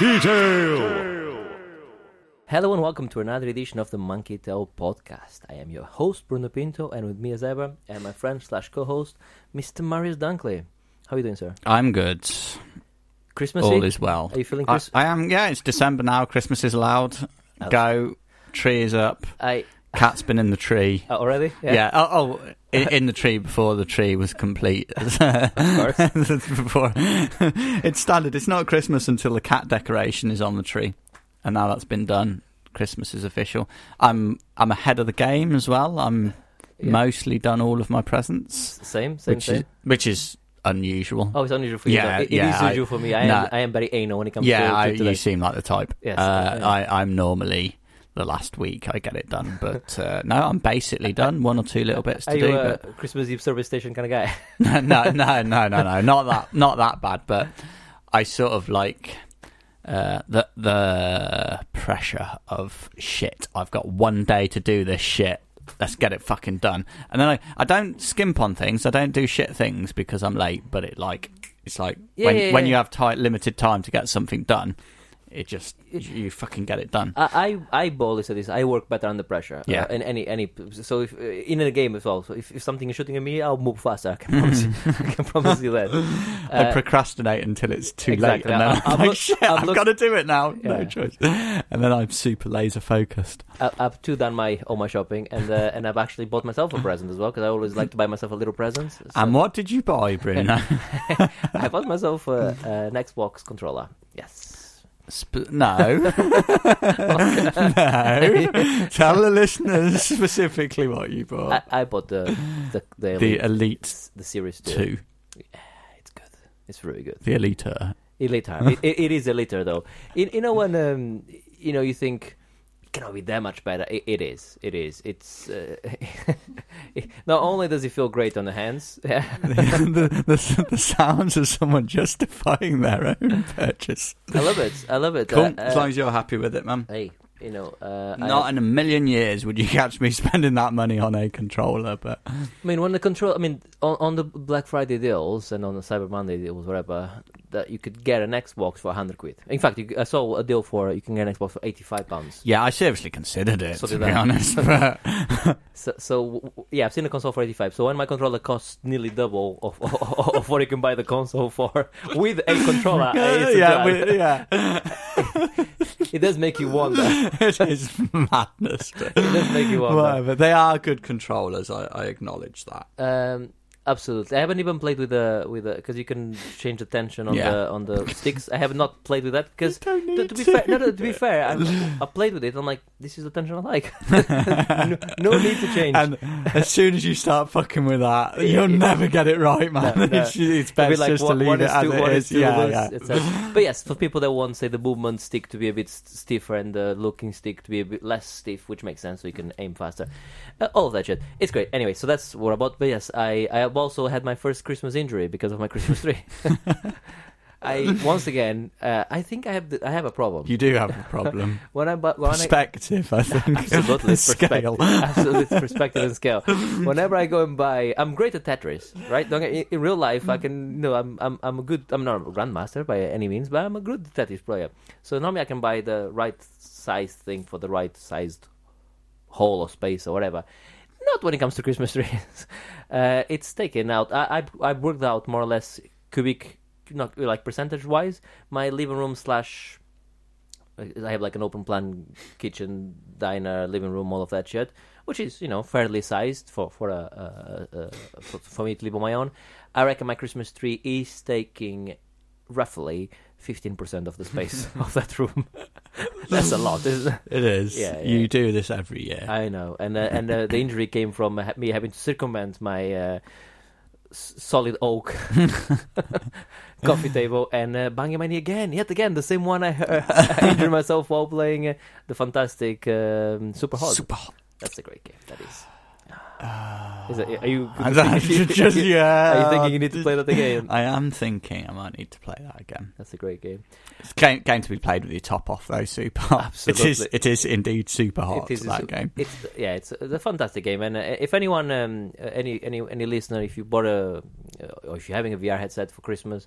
Monkey Tail. Hello and welcome to another edition of the Monkey Tail podcast. I am your host Bruno Pinto, and with me as ever, and my friend slash co-host, Mr. Marius Dunkley. How are you doing, sir? I'm good. Christmas All Eve? is well. Are you feeling I, Chris- I am. Yeah, it's December now. Christmas is allowed. Oh. Go. Tree is up. I Cat's been in the tree. uh, already? Yeah. Oh, oh in, in the tree before the tree was complete. course. before it's standard. It's not Christmas until the cat decoration is on the tree, and now that's been done. Christmas is official. I'm I'm ahead of the game as well. I'm Yeah. mostly done all of my presents, Same, same, which same. is which is unusual. Oh, it's unusual for you. Yeah, though. It- it yeah, is I- unusual for me. I am, no. I am very anal when it comes yeah, to, to, I, you that. seem like the type. Yes, uh, yeah. I, I'm normally the last week I get it done, but uh, no, I'm basically done. One or two little bits to Are you do, a Christmas Eve service station kind of guy? but no, no, no, no, no, not that, not that bad. But I sort of like uh, the the pressure of shit. I've got one day to do this shit. Let's get it fucking done. And then I, I don't skimp on things. I don't do shit things because I'm late. But it like it's like Yeah, when yeah, when you have tight limited time to get something done, it just you fucking get it done. I I, I boldly say this. I work better under pressure. Yeah. Uh, in any any so if uh, in a game as well. So if, if something is shooting at me, I'll move faster. I can promise you. I can promise you that. I Uh, procrastinate until it's too exactly. late, and then I- I'm, I'm like, look- shit, I'm I've look- got to do it now. Yeah. No choice. And then I'm super laser focused. I, I've too done my all my shopping, and uh, and I've actually bought myself a present as well because I always like to buy myself a little present. So And what did you buy, Bruno? I bought myself uh, an Xbox controller. Yes. Sp- no, no. Tell the listeners specifically what you bought. I, I bought the the the, the Elite, Elite the Series Two. Two, It's good. It's really good. the Elite. Eliter. it, it, it is elite though. You, you know when um, you know you think cannot be that much better. It, it is. It is. It's uh, not only does it feel great on the hands. the, the, the sounds of someone justifying their own purchase. I love it. I love it. Cool. Uh, as long as you're happy with it, man. hey, you know, uh, I, Not in a million years would you catch me spending that money on a controller, but I mean, when the control, I mean, on, on the Black Friday deals and on the Cyber Monday deals, whatever, that you could get an Xbox for hundred quid. In fact, you, I saw a deal for you can get an Xbox for eighty five pounds. yeah, I seriously considered it So to be I. honest. But So, so yeah, I've seen the console for 85. So when my controller costs nearly double of, of, of what you can buy the console for with a controller, yeah, yeah, it does make you wonder. it is madness. It does make you wonder. Whatever. They are good controllers. I, I acknowledge that. Um, absolutely. I haven't even played with the with the because you can change the tension on Yeah. the on the sticks. I have not played with that because don't to, need to be fair, no, no, to be fair, I, I played with it. I'm like, this is the tension I like. no, no need to change. And as soon as you start fucking with that, you'll never get it right, man. No, no. It's, it's It'll be best just to leave one it is as too- it is. Yeah, yeah. et but yes, for people that want, say, the movement stick to be a bit stiffer and the looking stick to be a bit less stiff, which makes sense, so you can aim faster. Uh, all of that shit. It's great. Anyway, so that's what about. But yes, I, I have also had my first Christmas injury because of my Christmas tree. I once again, uh, I think I have the, I have a problem. You do have a problem. when I bu- when Perspective, I think. Absolutely, Scale. Absolutely, perspective and scale. Whenever I go and buy, I'm great at Tetris, right? Get, in, in real life, I can, you know, I'm, I'm, I'm a good, I'm not a grandmaster by any means, but I'm a good Tetris player. So normally I can buy the right size thing for the right sized hole or space or whatever. Not when it comes to Christmas trees. Uh, it's taken out. I, I, I worked out more or less cubic, not like percentage wise, my living room slash I have like an open plan kitchen, diner, living room, all of that shit, which is you know fairly sized for for a, a, a for, for me to live on my own. I reckon my Christmas tree is taking roughly fifteen percent of the space of that room. That's a lot, isn't it? It is. Yeah, You do this every year. I know, and uh, and uh, the injury came from uh, me having to circumvent my uh, solid oak coffee table and uh, banging my knee again, yet again, the same one I, I injured myself while playing uh, the fantastic um, Super Hot. Super hot. That's a great game. That is. Is it, are you? And that's just, yeah. Are you thinking you need to play that again? I am thinking I might need to play that again. That's a great game. It's game, game to be played with your top off though. Super hot. It is. Absolutely. It is indeed super hot. It is that game. It's yeah, it's a, fantastic game, and uh, if anyone, um, uh, any any any listener, if you bought a, uh, or if you're having a VR headset for Christmas,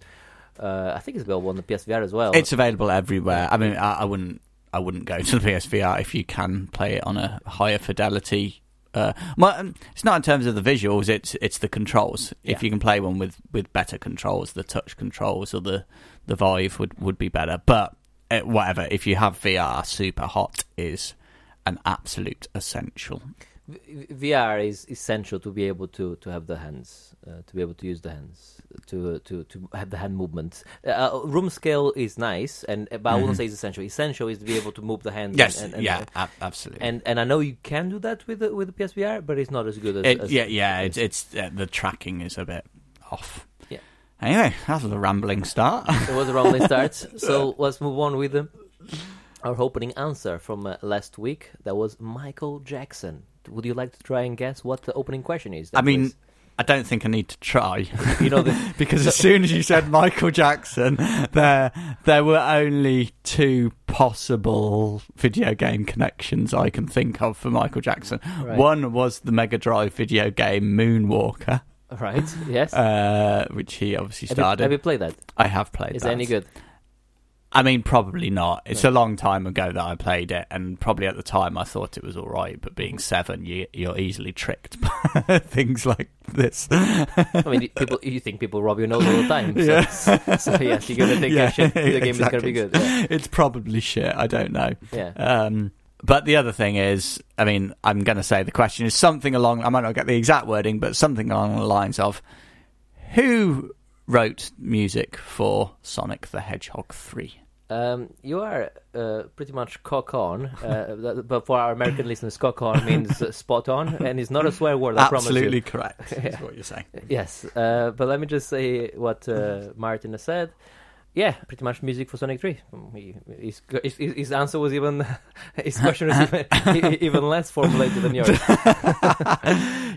Uh, I think it's available on the PSVR as well. It's available everywhere. I mean, I, I wouldn't, I wouldn't go to the PSVR if you can play it on a higher fidelity. Uh, well, um, it's not in terms of the visuals; it's it's the controls. If you can play one with, with better controls, the touch controls or the the Vive would, would be better. But uh, whatever, if you have VR, super hot is an absolute essential. VR is essential to be able to, to have the hands, uh, to be able to use the hands, to to, to have the hand movement. Uh, room scale is nice, and but I wouldn't Mhm. say it's essential. Essential is to be able to move the hands. Yes, and, and, yeah, ab- absolutely. and and I know you can do that with the, with the PSVR, but it's not as good as, It- as yeah, yeah, as- it's, it's uh, the tracking is a bit off. Yeah. Anyway, that was a rambling start. it was a rambling start. So let's move on with the, our opening answer from uh, last week. That was Michael Jackson. Would you like to try and guess what the opening question is? I mean, please? I don't think I need to try you know the because as soon as you said Michael Jackson, there there were only two possible video game connections I can think of for Michael Jackson. Right. One was the Mega Drive video game Moonwalker, right. Yes. uh, which he obviously have, you, started. have you played that? I have played. Is that. it any good? I mean, probably not. It's a long time ago that I played it, and probably at the time I thought it was all right. But being seven, you, you're easily tricked by things like this. I mean, people. You think people rob your nose all the time. So, Yeah. so yes, you're gonna think Yeah, shit, the game exactly. is gonna be good. Yeah. It's probably shit. I don't know. yeah. Um, but the other thing is, I mean, I'm going to say the question is something along. I might not get the exact wording, but something along the lines of, "Who wrote music for Sonic the Hedgehog 3? Um, you are uh, pretty much cock on, uh, but for our American listeners, cock on means uh, spot on, and it's not a swear word. I Absolutely promise correct. Is what you're saying. Yes, uh, but let me just say what uh, Martin has said. Yeah, pretty much music for Sonic 3. He, his, his, his answer was even his question was even, even less formulated than yours.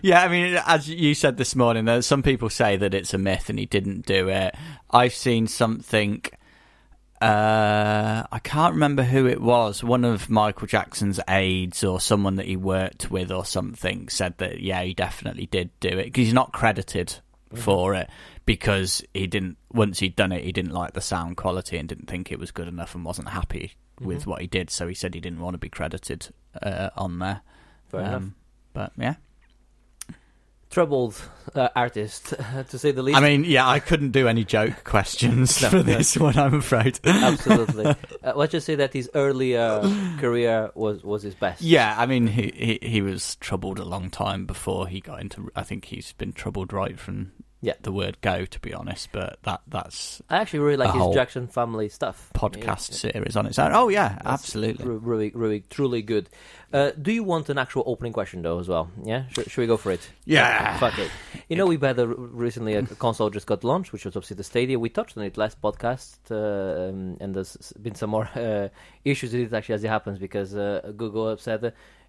yeah, I mean, as you said this morning, some people say that it's a myth and he didn't do it. I've seen something. Uh, I can't remember who it was. One of Michael Jackson's aides or someone that he worked with or something said that yeah, he definitely did do it because he's not credited for it because he didn't. Once he'd done it, he didn't like the sound quality and didn't think it was good enough and wasn't happy with Mhm. what he did. So he said he didn't want to be credited uh, on there. Fair enough. Um, But yeah. Troubled uh, artist, to say the least. I mean, yeah, I couldn't do any joke questions No, for no. this one, I'm afraid. Absolutely. uh, let's just say that his earlier career was, was his best. yeah, I mean, he, he he was troubled a long time before he got into. I think he's been troubled right from Yeah. the word go, to be honest. But that that's I actually really like his Jackson family stuff. podcast Yeah, series on its own. Oh yeah, That's absolutely. Really, really, truly good. Uh, do you want an actual opening question though, as well? Yeah, should, should we go for it? Yeah. fuck it. You know, we've had a, recently a console just got launched, which was obviously the Stadia. We touched on it last podcast, uh, um, and there's been some more uh, issues with it actually as it happens because uh, Google uh,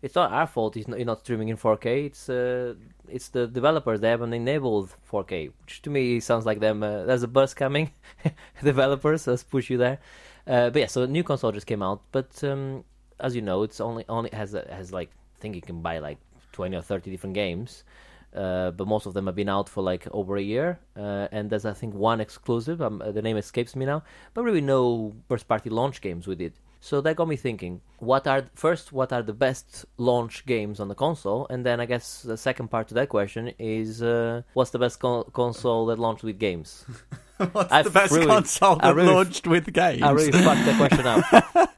it's not our fault. It's not, you're not streaming in 4K. It's uh, it's the developers. They haven't enabled 4K, which to me sounds like them. Uh, there's a bus coming. developers, let's push you there. Uh, but yeah, so new console just came out, but um, as you know, it's only only has has like I think you can buy like twenty or thirty different games, uh, but most of them have been out for like over a year, uh, and there's I think one exclusive. Um, uh, the name escapes me now, but really no first party launch games with it. So that got me thinking: what are first? What are the best launch games on the console? And then I guess the second part to that question is: uh, what's the best con- console that launched with games? What's I've the best really- console that really- launched with games? I really fucked that question up.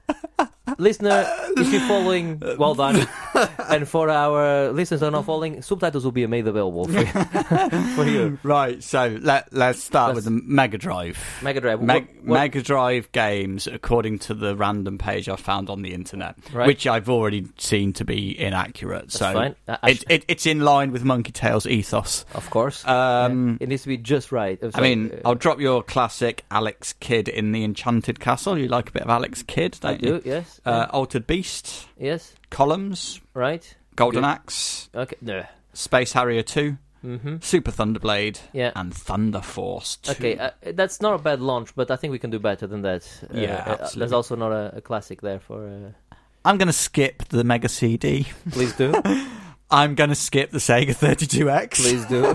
Listener, if you're following, well done. and for our listeners that are not following, subtitles will be made available for you. for you. Right, so let let's start Let's- with the Mega Drive. Mega Drive. What- what- Mega Drive games, according to the random page I found on the internet, Right. which I've already seen to be inaccurate. That's so fine. I it, it, it's in line with Monkey Tail's ethos. of course. Um, Yeah. It needs to be just right. I mean, uh, I'll drop your classic Alex Kidd in the Enchanted Castle. You like a bit of Alex Kidd, don't you? do, yes. Uh, Altered Beast, yes, Columns, right. Golden Good. Axe, Okay. No. Space Harrier 2, Mm-hmm. Super Thunderblade, Yeah. and Thunder Force 2. Okay, uh, that's not a bad launch, but I think we can do better than that. Uh, Yeah, uh, There's also not a, a classic there for. Uh, I'm going to skip the Mega CD. please do. I'm going to skip the Sega 32X. Please do.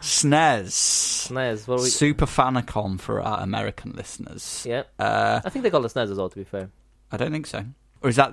SNES. SNES. What we? Super Famicom for our American listeners. Yeah, Uh, I think they call it SNES as well. To be fair, I don't think so. Or is that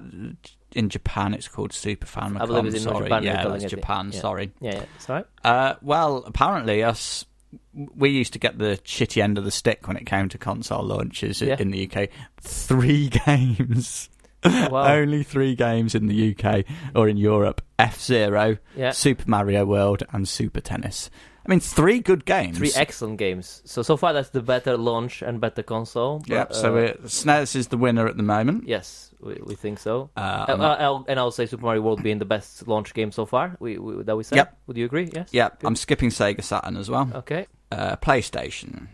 in Japan? It's called Super Famicom. I believe it's in sorry. Japan Yeah, that's Japan. Sorry. yeah, yeah. It's. Uh, well, apparently us. We used to get the shitty end of the stick when it came to console launches Yeah. in the UK. Three games. Wow. Only three games in the UK or in Europe. F Zero, Yeah, Super Mario World, and Super Tennis. I mean, three good games. three excellent games. So so far that's the better launch and better console. but, Yep. So uh, SNES is the winner at the moment. yes, we, we think so. Uh, Uh, I'll, and I'll say Super Mario World being the best launch game so far. We, we that we said. Yep. Would you agree? Yes. yep. Good. I'm skipping Sega Saturn as well. Okay. Uh, PlayStation.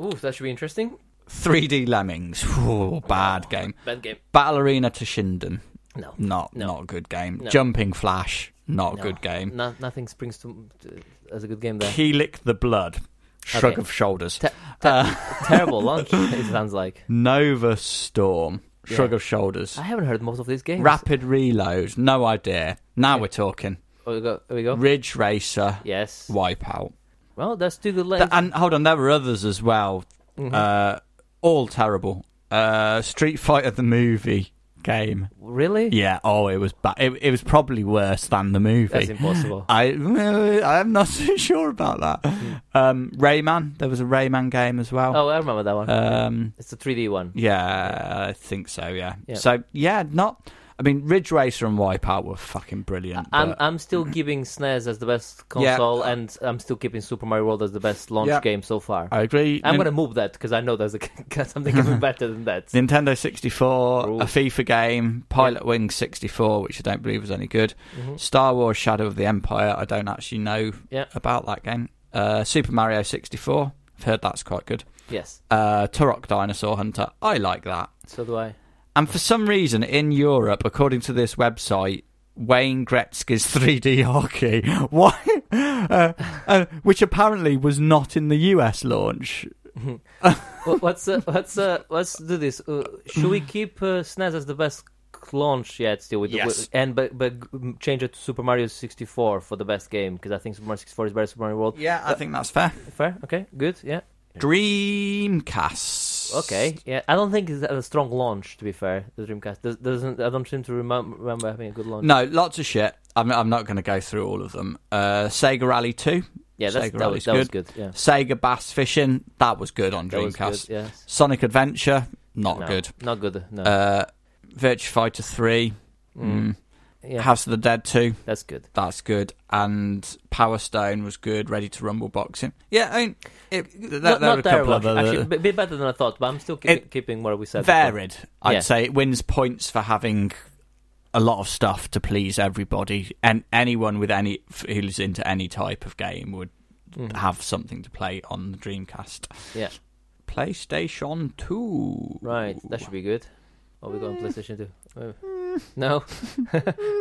Ooh, that should be interesting. 3D Lemmings. Ooh, bad game. Bad game. Battle Arena Toshinden. No. Not No. not a good game. No. Jumping Flash. Not a No. good game. No, nothing springs to, to as a good game there. Kileak the Blood. Shrug Okay. of shoulders. Te- te- Uh, Terrible launch. It sounds like. Nova Storm. Shrug Yeah. of shoulders. I haven't heard most of these games. Rapid Reload. No idea. Now we're talking. Oh, we go. There we go. Ridge Racer. Yes. Wipeout. Well, that's two good Th- lanes. and hold on, there were others as well. Mhm. Uh, all terrible. Uh, Street Fighter the movie game. really? Yeah. Oh, it was bad. It, it was probably worse than the movie. That's impossible. I I'm not so sure about that. Um, Rayman. There was a Rayman game as well. oh, I remember that one. Um, it's a 3D one. yeah, I think so. Yeah. Yeah. So yeah, not. I mean, Ridge Racer and Wipeout were fucking brilliant. I'm but- I'm still giving SNES as the best Yeah. console, and I'm still keeping Super Mario World as the best launch Yeah. game so far. I agree. I'm Nin- gonna move that because I know there's a, something even better than that. Nintendo 64, Ooh. a FIFA game, Pilot Wing 64, which I don't believe was any good. Mhm. Star Wars Shadow of the Empire, I don't actually know Yeah. about that game. Uh, Super Mario 64, I've heard that's quite good. Yes, Uh, Turok Dinosaur Hunter, I like that. so do I. And for some reason in Europe, according to this website, Wayne Gretzky's 3D hockey, why? Uh, uh, which apparently was not in the US launch. Wha- what's uh, what's uh, let's do this. Uh, should we keep uh, SNES as the best launch yet? Still with, Yes. with and but but change it to Super Mario 64 for the best game because I think Super Mario 64 is better than Super Mario World. Yeah, I think that's fair. Fair, okay, good, yeah, Dreamcast. Okay, yeah. I don't think it's a strong launch to be fair. The Dreamcast Does, doesn't. I don't seem to remem- remember having a good launch. No, lots of shit. I'm, I'm not going to go through all of them. Uh, Sega Rally 2, yeah, that's, Sega that, Rally's that was good. Yeah, Sega Bass Fishing, that was good on that Dreamcast. good. Yes, Sonic Adventure, not No, good. Not good. No. Uh, Virtua Fighter 3, Mm. mm. Yeah, House of the Dead 2, that's good. that's good. And Power Stone was good. Ready to Rumble Boxing. Yeah, I mean, it, th- there not were a couple of other actually, a bit better than I thought. But I'm still keep, It- keeping what we said. before. varied. I'd Yeah. say it wins points for having a lot of stuff to please everybody, and anyone with any who's into any type of game would Mhm. have something to play on the Dreamcast. Yeah. PlayStation Two. Right, that should be good. Oh, we going on PlayStation 2. Uh, no.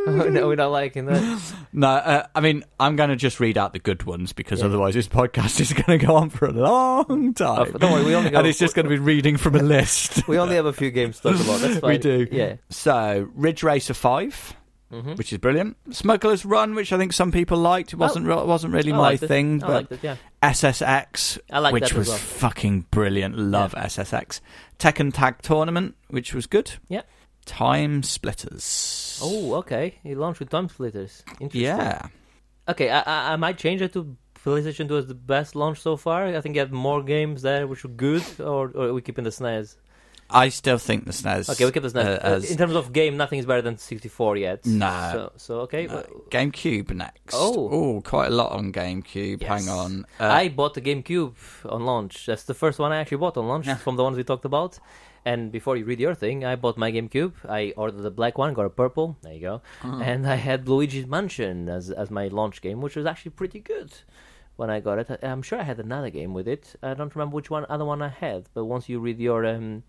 no, we're not liking that. No, uh, I mean I'm going to just read out the good ones because Yeah. otherwise this podcast is going to go on for a long Oh, time. don't worry, we only, got, and it's just going to be reading from a list. we only have a few games to talk about. That's fine. We do. Yeah. So, Ridge Racer Five, hmm which is brilliant. Smuggler's Run, which I think some people liked. It wasn't re- wasn't really I my liked it. thing, I but liked it, yeah. SSX, I like which that was well. fucking brilliant. Love SSX. Tekken Tag Tournament, which was good. Yeah. Time Splitters. Oh, okay. He launched with Time Splitters. Interesting. yeah. Okay, I, I, I might change it to PlayStation 2 as the best launch so far. I think you have more games there which were good, or, or we keep in the SNES. I still think the SNES. Okay, we keep the SNES. uh, Uh, as in terms of game, nothing is better than 64 yet. No. So, so okay. no, GameCube next. Oh. oh, quite a lot on GameCube. Yes. Hang on. Uh, I bought the GameCube on launch. That's the first one I actually bought on launch Yeah. from the ones we talked about. And before you read your thing, I bought my GameCube. I ordered the black one, got a purple. There you go. Uh-huh. And I had Luigi's Mansion as as my launch game, which was actually pretty good when I got it. I'm sure I had another game with it. I don't remember which one other one I had. But once you read your um,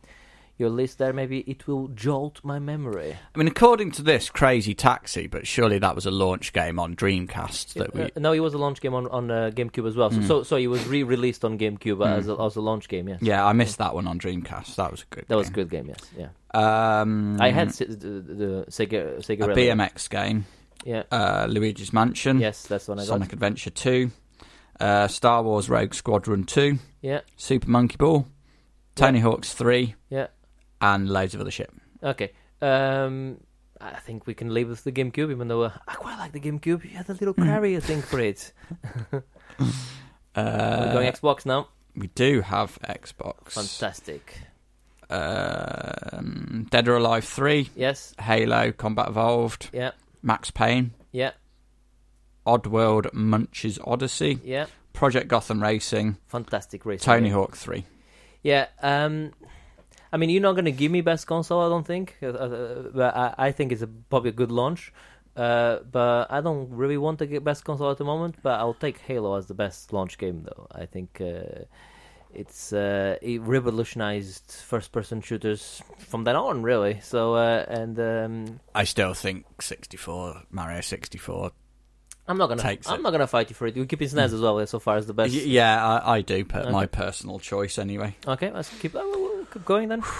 your list there, maybe it will jolt my memory. I mean, according to this, Crazy Taxi, but surely that was a launch game on Dreamcast that we. Uh, no, it was a launch game on on uh, GameCube as well. So, Mm. so so it was re-released on GameCube Mm. as a, as a launch game. Yes. yeah, I missed that one on Dreamcast. That was a good. That was a game. good game. Yes. Yeah. Um, I had S- the, the Sega Sega a BMX game. Yeah. uh, Luigi's Mansion, Yes, that's one I got. Sonic Adventure 2, uh, Star Wars Rogue Squadron 2, Yeah. Super Monkey Ball, Tony Hawk's 3, Yeah. And loads of other shit. Okay. Um, I think we can leave with the GameCube, even though uh, I quite like the GameCube. You had a little carrier thing for it. Uh, We're going Xbox now. we do have Xbox. Fantastic. Um, Dead or Alive 3, Yes. Halo, Combat Evolved, Yeah. Max Payne, Yeah. Oddworld, Munch's Odyssey, Yeah. Project Gotham Racing, Fantastic race. Tony game. Hawk 3. Yeah. Um, I mean, you're not going to give me best console, I don't think. Uh, uh, but I, I think it's a, probably a good launch. Uh, but I don't really want to get best console at the moment. But I'll take Halo as the best launch game, though. I think uh, it's uh, it revolutionized first-person shooters from then on, really. So uh, and um, I still think 64, Mario 64. I'm not gonna I'm it. not gonna fight you for it. You keep it SNES as well, so far as the best. Yeah, I, I do, per- my personal choice anyway. Okay, let's keep, uh, we'll keep going then.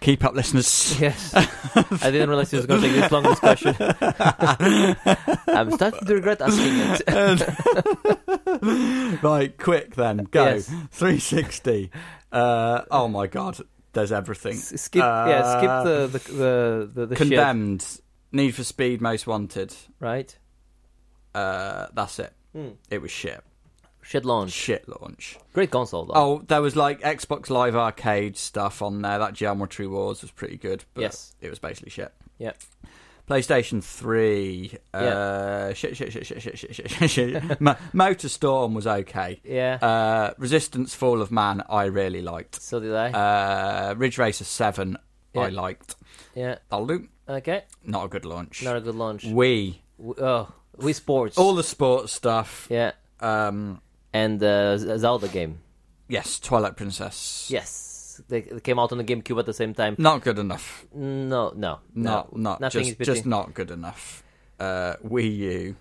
Keep up, listeners. Yes. I didn't realize it was going to take this long discussion. I'm starting to regret asking it. right, quick then, go. Yes. 360. Uh, oh my god, there's everything. S- skip, yeah, skip Uh, the the the the, the shit, Condemned, Need for Speed, Most Wanted. right? Uh, that's it. Hmm. It was shit. Shit launch. Shit launch. Great console though. Oh, there was like Xbox Live Arcade stuff on there. That Geometry Wars was pretty good, but Yes. it was basically shit. Yeah. PlayStation 3. Uh, shit, shit, shit, shit, shit, shit, shit, shit, shit. Mo- Motorstorm was okay. Yeah. Uh, Resistance Fall of Man, I really liked. so did I. Uh, Ridge Racer 7, Yeah. I liked. yeah. Do. Okay. Not a good launch. Not a good launch. Wii. W- oh, Wii Sports. All the sports stuff. yeah. Um, And Z- Zelda game. yes, Twilight Princess. Yes. They, they came out on the GameCube at the same time. Not good enough. No, no, Not, no. not Nothing just, just not good enough. Uh, Wii U.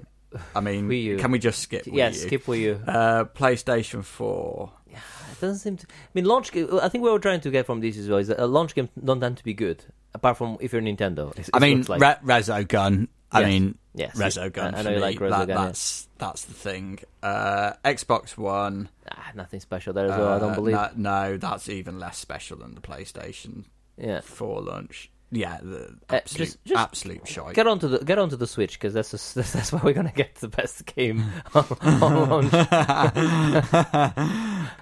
I mean, Wii U. can we just skip Wii yes, U? skip Wii U. Uh, PlayStation 4. Yeah, It doesn't seem to. I mean, launch. I think what we're trying to get from this as well is that a launch game don't tend to be good, apart from if you're Nintendo. I mean, like. Re- Resogun. I Yes. mean, yes, Resogun. I, I for know you me, like Rezo that- Gun. yeah. That's that's the thing. Uh, Xbox One. Ah, nothing special there as well. I don't uh, believe. No, no, that's even less special than the PlayStation yeah. 4 launch. Yeah, the Uh, just- just absolute shite. Get onto the get onto the Switch because that's, just- that's that's where we're gonna get the best game on, on launch.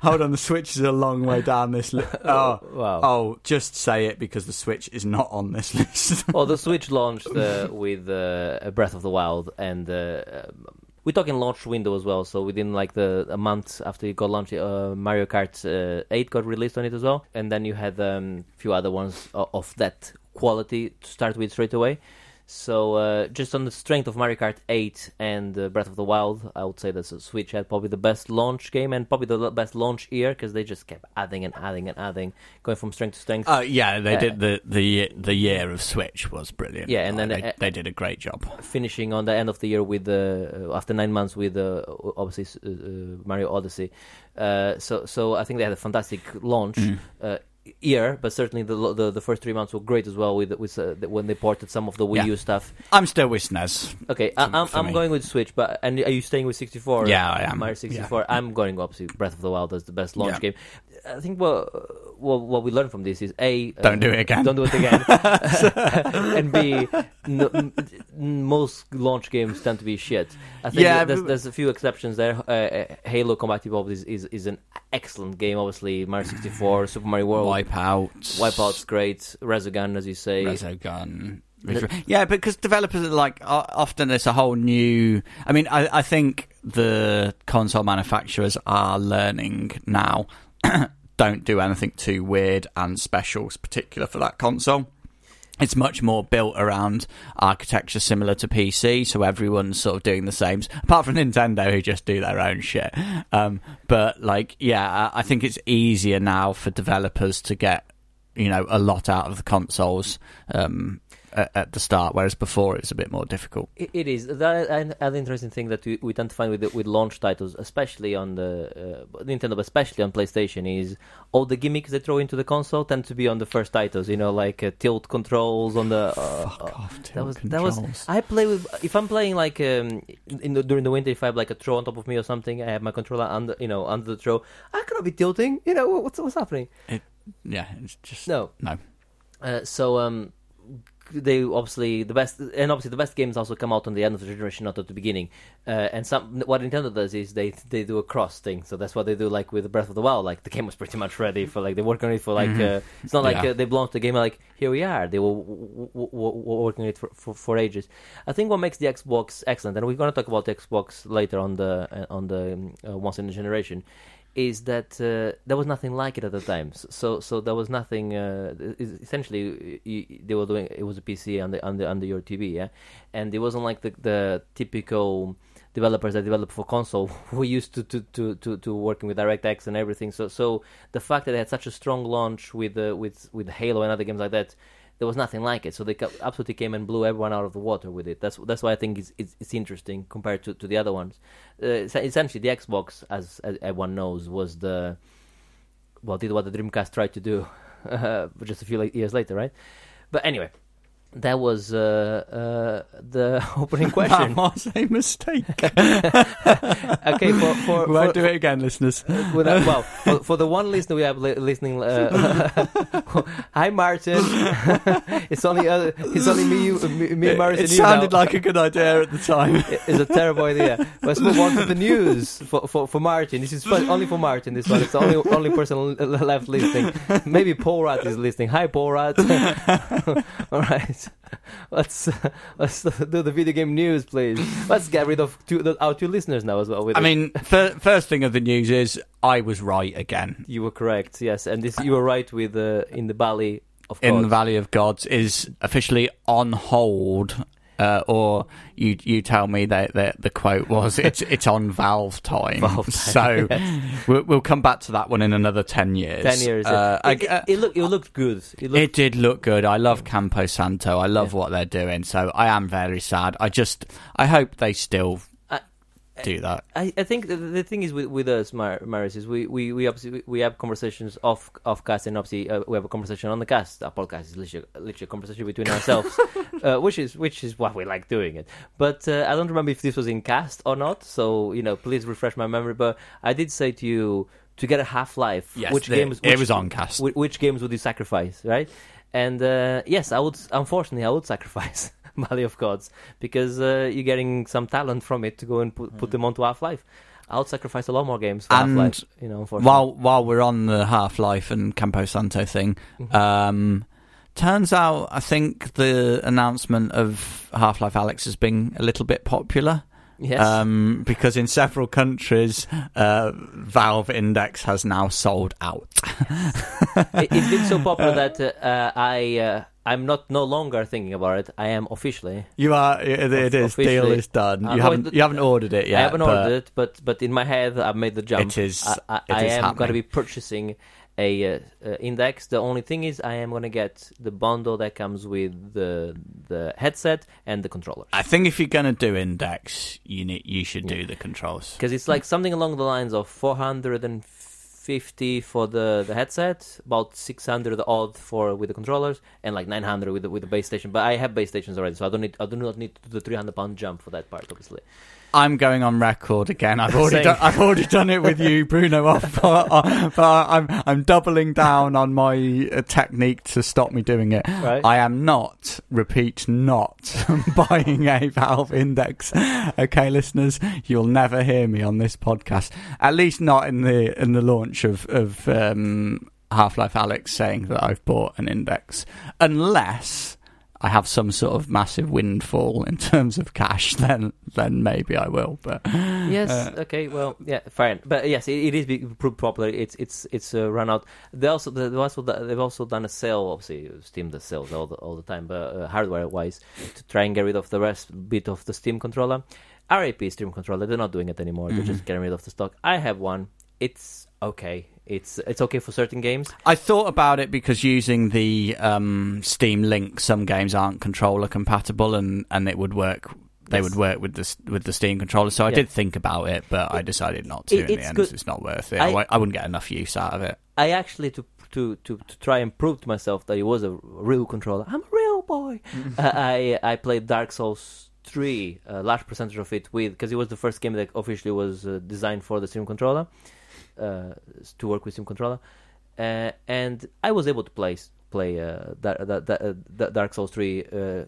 Hold on, the Switch is a long way down this list. Oh, Wow. oh, just say it because the Switch is not on this list. Well, the Switch launched uh, with uh, Breath of the Wild, and uh, um, we're talking launch window as well. So within like the a month after it got launched, uh, Mario Kart uh, 8 got released on it as well, and then you had um, a few other ones of that quality to start with straight away. So uh, just on the strength of Mario Kart 8 and uh, Breath of the Wild, I would say that Switch had probably the best launch game and probably the best launch year because they just kept adding and adding and adding, going from strength to strength. Oh yeah, they Uh, did the the the year of Switch was brilliant. Yeah, and then, they, they did a great job. finishing on the end of the year with uh, after nine months with uh, obviously Mario Odyssey. Uh, so so I think they had a fantastic launch. Mm. Year but certainly the, the the first three months were great as well with with uh, when they ported some of the Wii Yeah. U stuff I'm still with SNES. okay For- I, I'm, I'm me. going with Switch but and are you staying with 64 Yeah, I am. Mario 64 I'm going obviously Breath of the Wild as the best launch Yeah. game I think what, what what we learned from this is a Don't do it again. don't do it again and b no, m- m- most launch games tend to be shit I think Yeah, there's, there's a few exceptions there uh, uh, Halo Combat Evolved is, is is an excellent game obviously Mario 64 Super Mario World Wipeout. Wipeout's great Resogun as you say Rezo Gun. Yeah, because developers are like often there's a whole new. I mean, I, I think the console manufacturers are learning now. don't do anything too weird and special, particular for that console. It's much more built around architecture similar to PC, so everyone's sort of doing the same. Apart from Nintendo, who just do their own shit. Um, but like, yeah, I think it's easier now for developers to get you know a lot out of the consoles um, at, at the start, whereas before it was a bit more difficult. It, it is. That an, an interesting thing that we, we tend to find with with launch titles, especially on the uh, Nintendo, but especially on PlayStation, is all the gimmicks they throw into the console tend to be on the first titles. You know, like uh, tilt controls on the. Uh, Fuck uh, off, that was tilt that was. controls. I play with if I'm playing like um, in the, during the winter. If I have like a throw on top of me or something, I have my controller under you know under the throw. I cannot be tilting. You know what's what's happening? yeah, it's just No, no. Uh, so um, they obviously the best, and obviously the best games also come out on the end of the generation, not at the beginning. Uh, and some what Nintendo does is they they do a cross thing. So that's what they do, like with Breath of the Wild. Like the game was pretty much ready for like they work on it for like Mhm. uh, it's not like Yeah. uh, they launched the game like here we are. They were w- w- w- working it for, for for ages. I think what makes the Xbox excellent, and we're gonna talk about the Xbox later on the uh, on the um, uh, once in a generation is that uh, there was nothing like it at the time. So, so, there was nothing. Uh, essentially, you, they were doing it was a PC under under under your TV, yeah, and it wasn't like the the typical developers that develop for console who used to to, to, to, to working with DirectX and everything. So so the fact that they had such a strong launch with uh, with with Halo and other games like that. There was nothing like it, so they absolutely came and blew everyone out of the water with it. That's that's why I think it's it's, it's interesting compared to, to the other ones uh, essentially the Xbox, as, as everyone knows, was the well did what the Dreamcast tried to do, uh, just a few years later, right? But anyway, that was uh, uh, the opening question. That was a mistake. okay, for for, we won't for, do it again, listeners. for the- well, for, for the one listener we have li- listening, uh, hi Martin. it's only uh, it's only me, you, me, me It, Martin. it you sounded now. like a good idea at the time. It's a terrible idea. Let's move on to the news for, for, for Martin. This is fun- only for Martin. This one. It's the only only person l- l- left listening. Maybe Paul Rat is listening. Hi, Paul Rat. All right. Let's uh, let's do the video game news, please. Let's get rid of two, our two listeners now as well. I it. mean, fir- first thing of the news is I was right again. you were correct. Yes, and this you were right with uh, in the Valley of In the Valley of Gods is officially on hold. Uh, or you you tell me that, that the quote was it's it's on Valve time. Valve time, so yes. we'll, we'll come back to that one in another ten years. Ten years. Uh, it, I- it, it looked it looked good. It looked It did look good. I love Campo Santo. I love what they're doing. So I am very sad. I just I hope they still do that. I, I think the, the thing is with, with us, Mar- Maris, is we, we, we obviously we- have conversations off off cast, and obviously uh, we have a conversation on the cast. Our podcast is literally, literally a conversation between ourselves, uh, which is which is what we like doing it. But uh, I don't remember if this was in cast or not. So you know, please refresh my memory. But I did say to you to get a Half Life. which the- games? it was on cast. Which, which games would you sacrifice, right? And uh, yes, I would. Unfortunately, I would sacrifice Valley of Gods because uh, you're getting some talent from it to go and put, put them onto Half Life. I would sacrifice a lot more games for Half And Life. You know. While while we're on the Half Life and Campo Santo thing, Mhm. um, turns out I think the announcement of Half Life Alyx has been a little bit popular. yes, Um, because in several countries, uh, Valve Index has now sold out. it, it's been so popular that uh, I uh, I'm not no longer thinking about it. I am officially. You are. It, it is. Deal is done. Uh, You haven't. You haven't ordered it yet. I haven't ordered it, but but in my head I've made the jump. It is. I, I, it I is am going to be purchasing a uh, uh, index. The only thing is, I am going to get the bundle that comes with the the headset and the controllers. I think if you're going to do Index, you need. You should do the controls. Because it's like something along the lines of 450 for the, the headset, about 600 odd for with the controllers, and like 900 with the, with the base station. But I have base stations already, so I don't need I do not need to do the 300 pound jump for that part, obviously. I'm going on record again. I've already done, I've already done it with you, Bruno. Off, but, uh, but I'm I'm doubling down on my uh, technique to stop me doing it. Right. I am not, repeat, not buying a Valve Index. Okay, listeners, you'll never hear me on this podcast. At least not in the in the launch of of um, Half Life Alyx saying that I've bought an Index, unless. I have some sort of massive windfall in terms of cash, then then maybe I will. But Yes. Uh, okay. Well, yeah. Fine. But yes, it, it is popular. It's it's it's uh, run out. They also they also they've also done a sale. Obviously, Steam does sales all the all the time, but uh, hardware wise, to try and get rid of the rest bit of the Steam controller. RAP Steam controller. They're not doing it anymore. They're Mhm. just getting rid of the stock. I have one. it's okay. It's it's okay for certain games. I thought about it because using the um, Steam Link, some games aren't controller compatible, and, and it would work. They Yes. would work with the with the Steam controller. So I Yeah. did think about it, but I decided not to. It- in the end, it's not worth it. I, I- I wouldn't get enough use out of it. I actually to to to, to try and prove to myself that it was a real controller. I'm a real boy. uh, I I played Dark Souls three, a large percentage of it with because it was the first game that officially was uh, designed for the Steam controller, to work with Steam controller, uh, and I was able to play play uh, Dar- Dar- Dar- uh, Dark Souls three. Uh,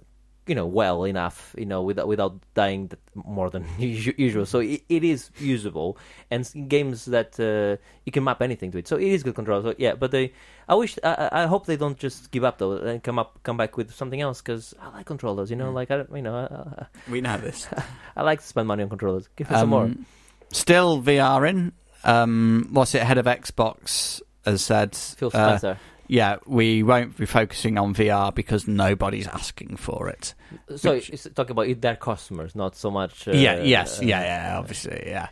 you know, well enough, you know, without without dying more than usual. So it, it is usable, and games that uh, you can map anything to it. So it is good control. So yeah, but they, I wish, I, I hope they don't just give up though and come up, come back with something else because I like controllers. You know, Mm. like I, don't- you know, I, We know this. I, like to spend money on controllers. Give me some more. Um, Still VR in. Um, what's it? Head of Xbox has said. Phil uh, yeah, we won't be focusing on VR because nobody's asking for it. so which- it's talking about their customers, not so much. Uh, yeah. Yes. uh, yeah. Yeah. Obviously. Yeah.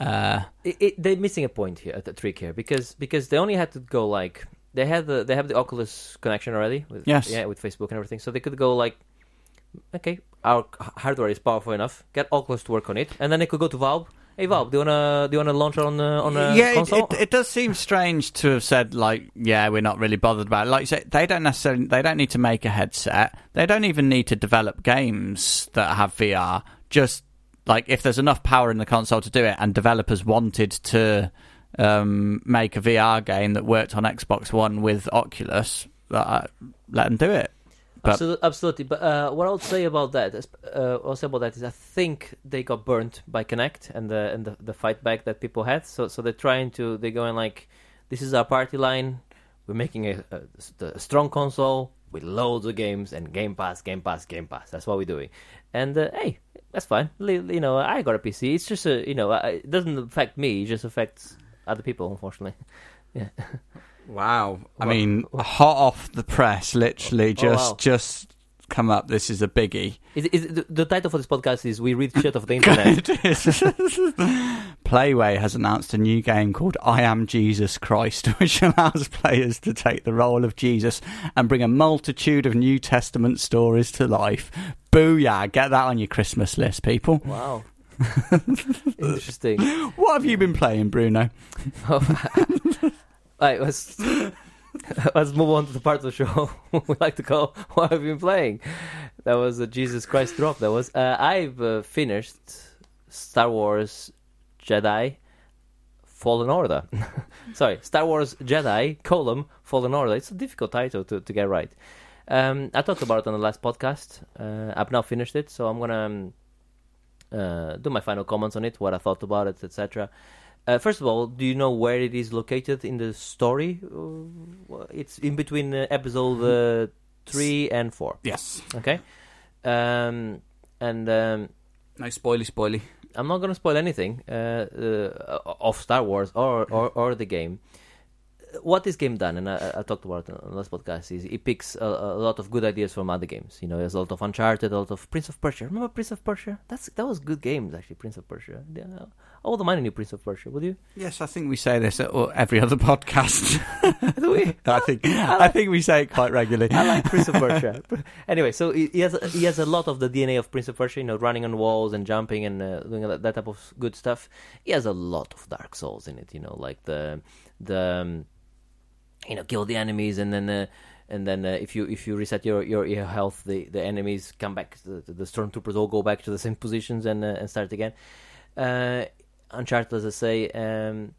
Uh, it, it, they're missing a point here, a trick here, because because they only had to go like they had the they have the Oculus connection already. With, Yes. Yeah, with Facebook and everything, so they could go like, okay, our hardware is powerful enough. Get Oculus to work on it, and then they could go to Valve. Hey Valve, do you wanna do you wanna launch on uh, on a yeah, it, it, it does seem strange to have said like, yeah, we're not really bothered about it. Like you say, they don't necessarily, they don't need to make a headset. They don't even need to develop games that have VR. Just like if there's enough power in the console to do it, and developers wanted to um, make a VR game that worked on Xbox One with Oculus, uh, let them do it. But- Absolutely, absolutely. But uh, what I'll say about that, is, uh, I'll say about that is, I think they got burnt by Kinect and the and the, the fight back that people had. So so they're trying to they're going like, this is our party line. We're making a, a, a strong console with loads of games and Game Pass, Game Pass, Game Pass. That's what we're doing. And uh, hey, that's fine. You know, I got a PC. It's just a you know, it doesn't affect me. It just affects other people, unfortunately. Yeah. Wow. I Well- mean, hot off the press, literally Oh, just wow. just come up. This is a biggie. Is, is the, the title for this podcast is "We Read Shit of the Internet." Playway has announced a new game called I Am Jesus Christ, which allows players to take the role of Jesus and bring a multitude of New Testament stories to life. Booyah! Get that on your Christmas list, people. Wow. Interesting. What have you been playing, Bruno? Right, let's let's move on to the part of the show we like to call "What Have You Been Playing." That was a Jesus Christ drop. That was. Uh, I've uh, finished Star Wars Jedi Fallen Order. Sorry, Star Wars Jedi column Fallen Order. It's a difficult title to, to get right. Um, I talked about it on the last podcast. Uh, I've now finished it, so I'm gonna um, uh, do my final comments on it, what I thought about it, etc. Uh, first of all, do you know where it is located in the story? Uh, it's in between uh, episode uh, three and four. Yes. Okay, um, and um, No spoily, spoily. I'm not going to spoil anything uh, uh, of Star Wars or, or, or the game. What this game done, and I, I talked about it on the last podcast, is it picks a, a lot of good ideas from other games. You know, there's a lot of Uncharted, a lot of Prince of Persia. Remember Prince of Persia? That's that was good games actually. Prince of Persia. Yeah, I wouldn't mind a new Prince of Persia. Would you? Yes, I think we say this at every other podcast. Do we? I think I think we say it quite regularly. I like Prince of Persia. anyway, so he he has he has a lot of the DNA of Prince of Persia. You know, running on walls and jumping and uh, doing that, that type of good stuff. He has a lot of Dark Souls in it. You know, like the the um, you know kill the enemies and then. Uh, and then uh, if you if you reset your, your, your health, the, the enemies come back. The, the stormtroopers all go back to the same positions and uh, and start again. Uh, Uncharted, as I say, um,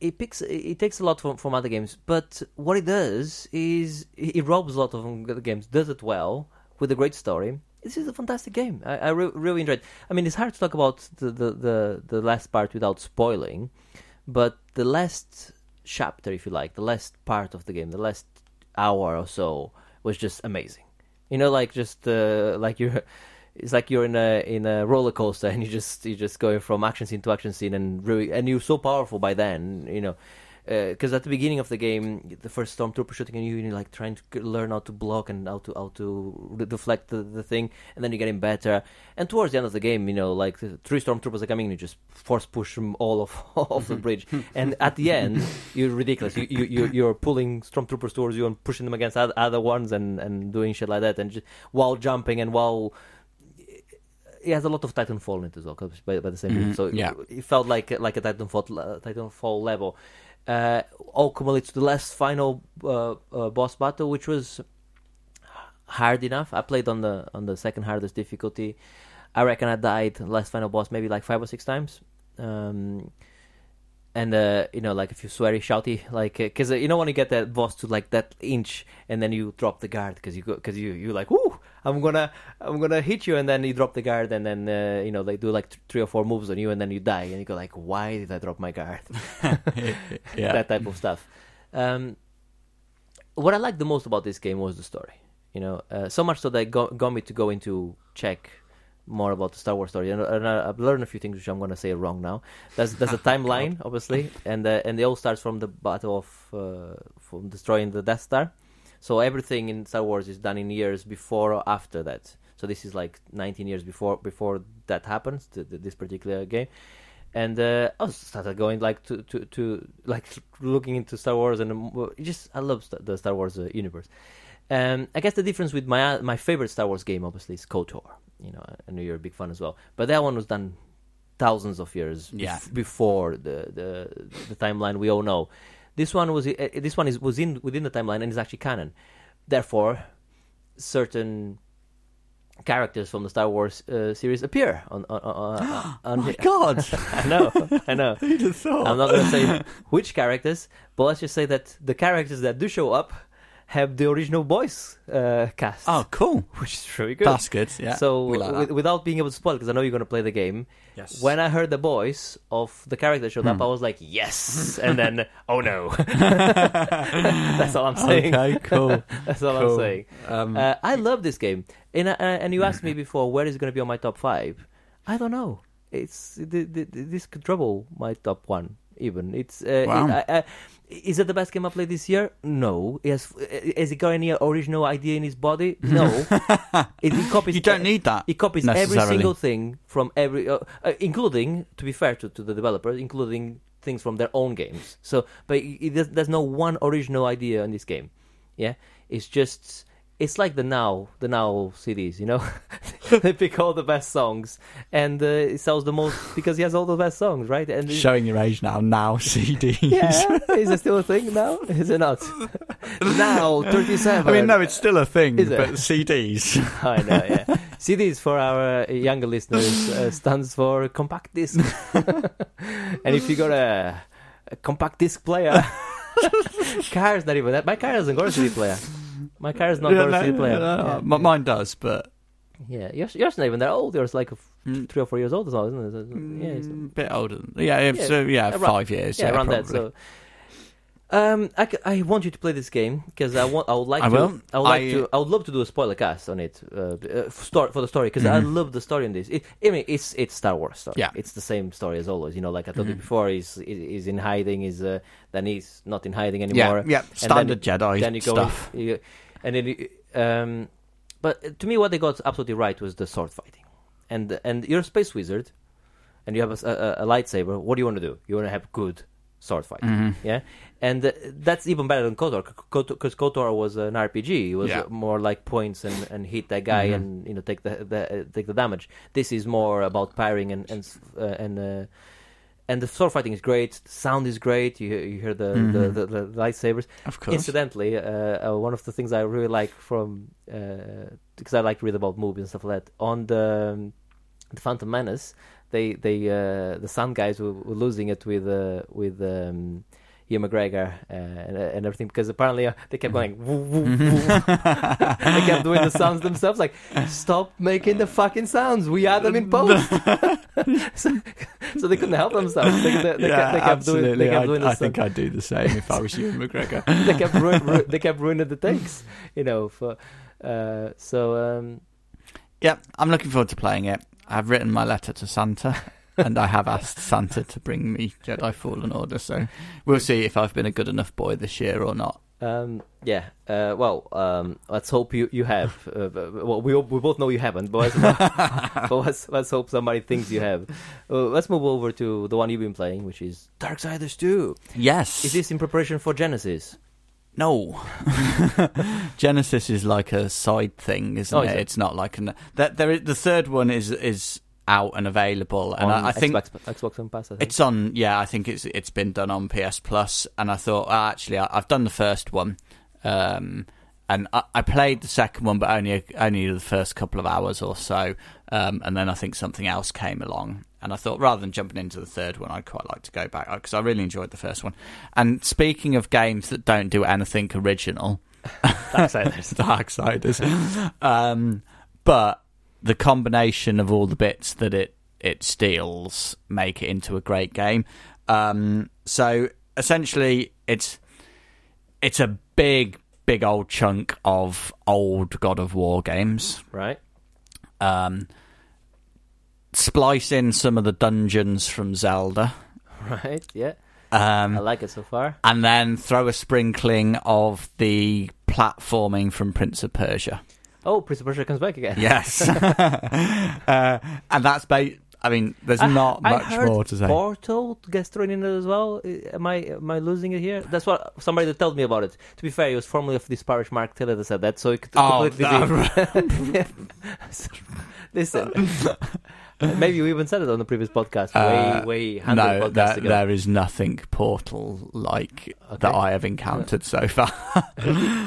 it picks it takes a lot from, from other games, but what it does is it robs a lot of other games, does it well with a great story. This is a fantastic game. I, I re- really enjoyed. I mean, it's hard to talk about the, the, the, the last part without spoiling, but the last chapter, if you like, the last part of the game, the last hour or so was just amazing. You know, like just uh, like you're, it's like you're in a in a roller coaster and you just you're just going from action scene to action scene and really and you're so powerful by then. You know, uh, because at the beginning of the game, the first stormtrooper shooting at you, and you're like trying to learn how to block and how to how to deflect the, the thing, and then you're getting better. And towards the end of the game, you know, like three stormtroopers are coming, and you just force push them all off off the bridge. and at the end, you're ridiculous. You, you you you're pulling stormtroopers towards you and pushing them against other ones and and doing shit like that, and just while jumping and while it has a lot of Titanfall in it as well, by, by the same. Mhm, So yeah. it, it felt like like a Titanfall Titanfall level. Uh, all culminates to the last final uh, uh, boss battle, which was hard enough. I played on the on the second hardest difficulty. I reckon I died last final boss maybe like five or six times. Um, and uh, you know, like if you sweary, shouty, like because uh, you don't want to get that boss to like that inch, and then you drop the guard because you go because you you like, ooh, I'm gonna I'm gonna hit you, and then you drop the guard, and then uh, you know they do like th- three or four moves on you, and then you die, and you go like, why did I drop my guard? yeah. that type of stuff. Um, what I liked the most about this game was the story. You know, uh, so much so that got, got me to go into check more about the Star Wars story, and, and I, I've learned a few things which I'm going to say wrong now. There's there's a timeline, obviously, and uh, and it all starts from the battle of uh, from destroying the Death Star. So everything in Star Wars is done in years before or after that. So this is like 19 years before before that happens. th this particular game and uh, I was started going like to, to, to like looking into Star Wars and um, just I love the Star Wars uh, universe. Um, I guess the difference with my my favorite Star Wars game obviously is KOTOR. You know, I know you're a big fan as well, but that one was done thousands of years bef- before the, the the timeline we all know. This one was uh, this one is was in within the timeline and is actually canon. Therefore, certain characters from the Star Wars uh, series appear on on, on, on, Oh on my god! I know, I know. I'm not going to say which characters, but let's just say that the characters that do show up have the original voice uh, cast. Oh, cool. which is really good. That's good. Yeah. so, like wi- without being able to spoil, because I know you're going to play the game, yes. when I heard the voice of the character that showed up, Hmm. I was like, yes, and then, oh no. That's all I'm saying. okay, cool. That's all cool. I'm saying. Um, Uh, I love this game, and uh, and you asked me before where is it going to be on my top five. I don't know. It's this could trouble my top one. Even it's uh, Wow. it- I- I- is it the best game I played this year? No. Has has it got any original idea in his body? No. it, it copies. you don't need that. It copies every single thing from every, uh, uh, including, to be fair to, to the developers, including things from their own games. So, but it, it, does- there's no one original idea in this game. Yeah, it's just it's like the now the now CDs. You know, they pick all the best songs and uh, it sells the most because he has all the best songs, right? And Showing your age now. Now CDs. yeah, is it still a thing now? Is it not? now thirty-seven. I mean, no, it's still a thing, Is it? but CDs. I know, yeah. CDs for our uh, younger listeners uh, stands for compact disc. and if you got a, a compact disc player, car's not even that. My car doesn't got a CD player. My car is not Yeah, got a no, CD player. no, no, yeah. Mine does, but yeah, yours, yours not even that old. Yours like a f- mm, three or four years old as well, isn't it? So, yeah, it's- mm, bit older. Than, yeah, yeah, Yeah, so yeah, around- five years. yeah, Yeah, around that. So, um, I, c- I want you to play this game because I want. I would like I to. will. I would like I- to. I would love to do a spoiler cast on it. Uh, uh, for, story, for the story because I Mhm. love the story in this. It, I mean, it's it's Star Wars story. Yeah. it's the same story as always. You know, like I told you Mhm. before, he's he's in hiding. He's uh, then he's not in hiding anymore. yeah, then- standard Jedi then you go stuff. in, you, and then um, but to me, what they got absolutely right was the sword fighting, and and you're a space wizard, and you have a, a, a lightsaber. What do you want to do? You want to have good sword fighting, Mhm. yeah, and uh, that's even better than Kotor because Kotor was an RPG. It was Yeah. uh, more like points and, and hit that guy Mhm. and you know take the, the uh, take the damage. This is more about parrying and and uh, and. And the sword fighting is great. The sound is great. You you hear the, the, Mhm. the, the lightsabers. Of course. Incidentally, uh, uh, one of the things I really like from uh, because I like to read about movies and stuff like that on the um, the Phantom Menace, they they uh, the Sun guys were, were losing it with uh, with um, Ewan McGregor uh, and, and everything because apparently uh, they kept going. Woo, woo, woo. they kept doing the sounds themselves. Like, stop making the fucking sounds. We add them in post. so, so they couldn't help themselves. They, they, they, yeah, kept, they kept absolutely. doing. They kept I, doing the I sound think I'd do the same if I was you, McGregor. they kept ru- ru- they kept ruining the takes, you know. For uh, so um, Yeah, I'm looking forward to playing it. I've written my letter to Santa. And I have asked Santa to bring me Jedi Fallen Order. So we'll see if I've been a good enough boy this year or not. Um, yeah. Uh, well, um, let's hope you you have. Uh, well, we we both know you haven't, but let's, but let's, let's hope somebody thinks you have. Uh, let's move over to the one you've been playing, which is Darksiders 2. Yes. Is this in preparation for Genesis? No. Genesis is like a side thing, isn't Oh, it? is it? It's not like an. That there. is- The third one is is out and available, and I, I think Xbox, Xbox and Pass. Think. It's on, yeah. I think it's it's been done on PS Plus, and I thought, oh, actually, I, I've done the first one, um, and I, I played the second one, but only only the first couple of hours or so, um, and then I think something else came along, and I thought rather than jumping into the third one, I'd quite like to go back because I really enjoyed the first one. And speaking of games that don't do anything original, Darksiders. Darksiders. um, but the combination of all the bits that it it steals make it into a great game. Um, so essentially, it's it's a big, big old chunk of old God of War games. right? Um, splice in some of the dungeons from Zelda. Right. Yeah. um, I like it so far. and then throw a sprinkling of the platforming from Prince of Persia. Oh, Prince of Persia comes back again. Yes, uh, and that's ba- I mean, there's I- not I much more to say. Portal gets thrown in it as well. Am I am I losing it here? That's what somebody that told me about it. To be fair, it was formerly of this parish Mark Taylor that said that, so it could Oh, completely be. Listen, maybe we even said it on the previous podcast, Uh, way way no, there, there is nothing Portal like Okay. that I have encountered so far.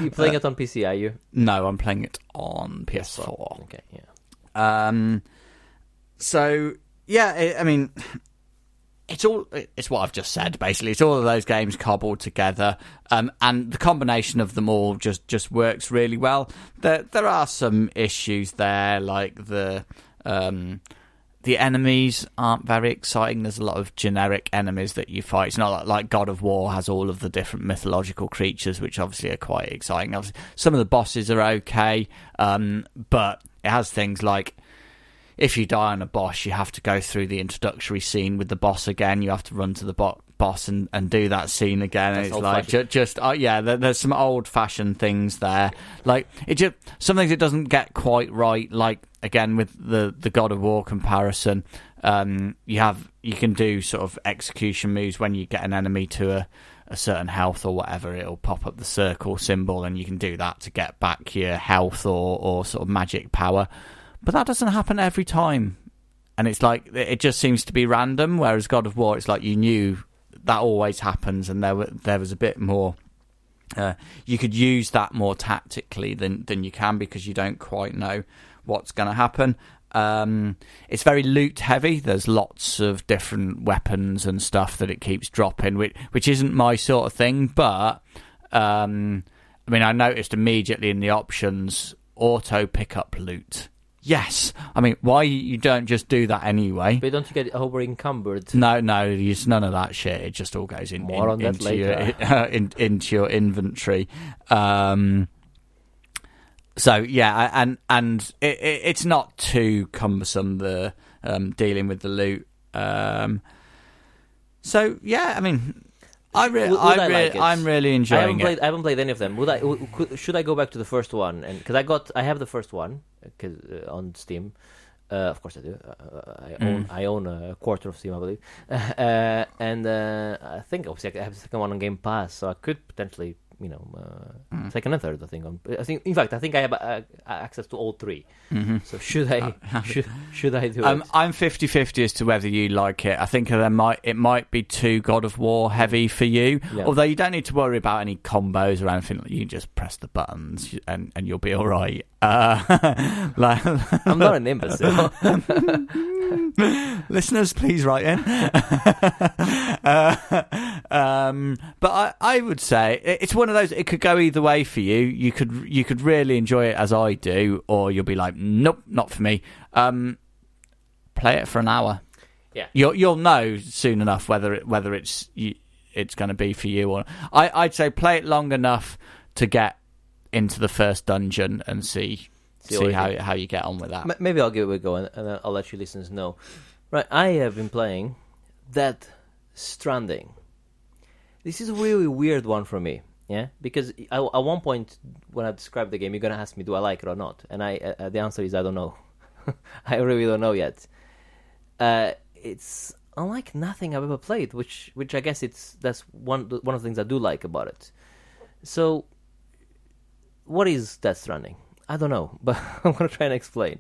you playing it on PC? Are you? no, I'm playing it on PS4. Okay, yeah. Um, so yeah, i I mean, it's all it's what I've just said. Basically, it's all of those games cobbled together, um, and the combination of them all just just works really well. There there are some issues there, like the um, the enemies aren't very exciting. There's a lot of generic enemies that you fight. It's not like, like God of War has all of the different mythological creatures, which obviously are quite exciting. Obviously, some of the bosses are okay, um, but it has things like if you die on a boss, you have to go through the introductory scene with the boss again. You have to run to the bo- boss and, and do that scene again. That's it's like ju- just uh, yeah, there, there's some old fashioned things there. Like it just some things it doesn't get quite right. Like again with the the God of War comparison, um, you have you can do sort of execution moves when you get an enemy to a a certain health or whatever, it'll pop up the circle symbol, and you can do that to get back your health or, or sort of magic power. But that doesn't happen every time, and it's like it just seems to be random. Whereas God of War, it's like you knew that always happens, and there were, there was a bit more. Uh, you could use that more tactically than than you can because you don't quite know what's going to happen. Um, it's very loot heavy. There's lots of different weapons and stuff that it keeps dropping, which which isn't my sort of thing. But um, I mean, I noticed immediately in the options auto pickup loot. Yes, I mean, why you don't just do that anyway? But don't you get over encumbered? No, no, it's none of that shit. It just all goes in, More in- on that into later. your in, into your inventory. Um, so yeah, and and it, it, it's not too cumbersome the um, dealing with the loot. Um, so yeah, I mean, I re- Would- would I I re- like it? I'm really I haven't enjoying it. played. I haven't played any of them. Would I? w- could- Should I go back to the first one? And because I got, I have the first one 'cause, uh, on Steam. Uh, of course, I do. Uh, I own. Mm. I own a quarter of Steam, I believe. Uh, and uh, I think obviously I have the second one on Game Pass, so I could potentially, you know, uh, Mm. second and third. I think. On, I think. In fact, I think I have uh, access to all three. Mhm. So should I? should, should I do Um, it? I'm 50-50 as to whether you like it. I think there might it might be too God of War heavy for you. Yeah. Although you don't need to worry about any combos or anything. You just press the buttons and, and you'll be all right. Uh, like, I'm not an imbecile. listeners, please write in. uh, um, but I, I would say it's one of those. It could go either way for you. You could you could really enjoy it as I do, or you'll be like, nope, not for me. Um, play it for an hour. Yeah. you'll you'll know soon enough whether it, whether it's you, it's going to be for you or I I'd say play it long enough to get into the first dungeon and see See how you how you get on with that. M- Maybe I'll give it a go, and, and I'll let you listeners know. Right, I have been playing Death Stranding. This is a really weird one for me, yeah, because I, at one point when I describe the game, you're gonna ask me, do I like it or not? And I, uh, the answer is I don't know. I really don't know yet. Uh, it's unlike nothing I've ever played, which, which I guess it's that's one one of the things I do like about it. So, what is Death Stranding? I don't know, but I'm gonna try and explain.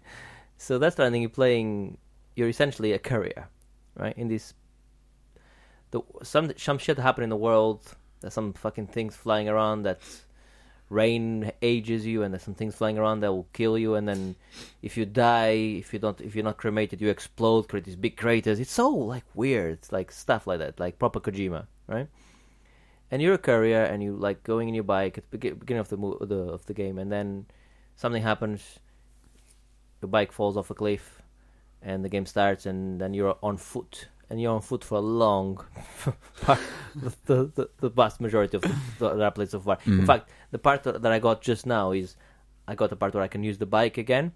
So Death Stranding, you're playing, you're essentially a courier, right? In this, the some some shit happened in the world. There's some fucking things flying around that rain ages you, and there's some things flying around that will kill you. And then, if you die, if you don't, if you're not cremated, you explode, create these big craters. It's so like weird, it's like stuff like that, like proper Kojima, right? And you're a courier, and you like going in your bike at the beginning of the, mo- the of the game, and then something happens. Your bike falls off a cliff, and the game starts, and then you're on foot, and you're on foot for a long, part, the, the the vast majority of the, the played so far. In Mhm. fact, the part that that I got just now is I got the part where I can use the bike again,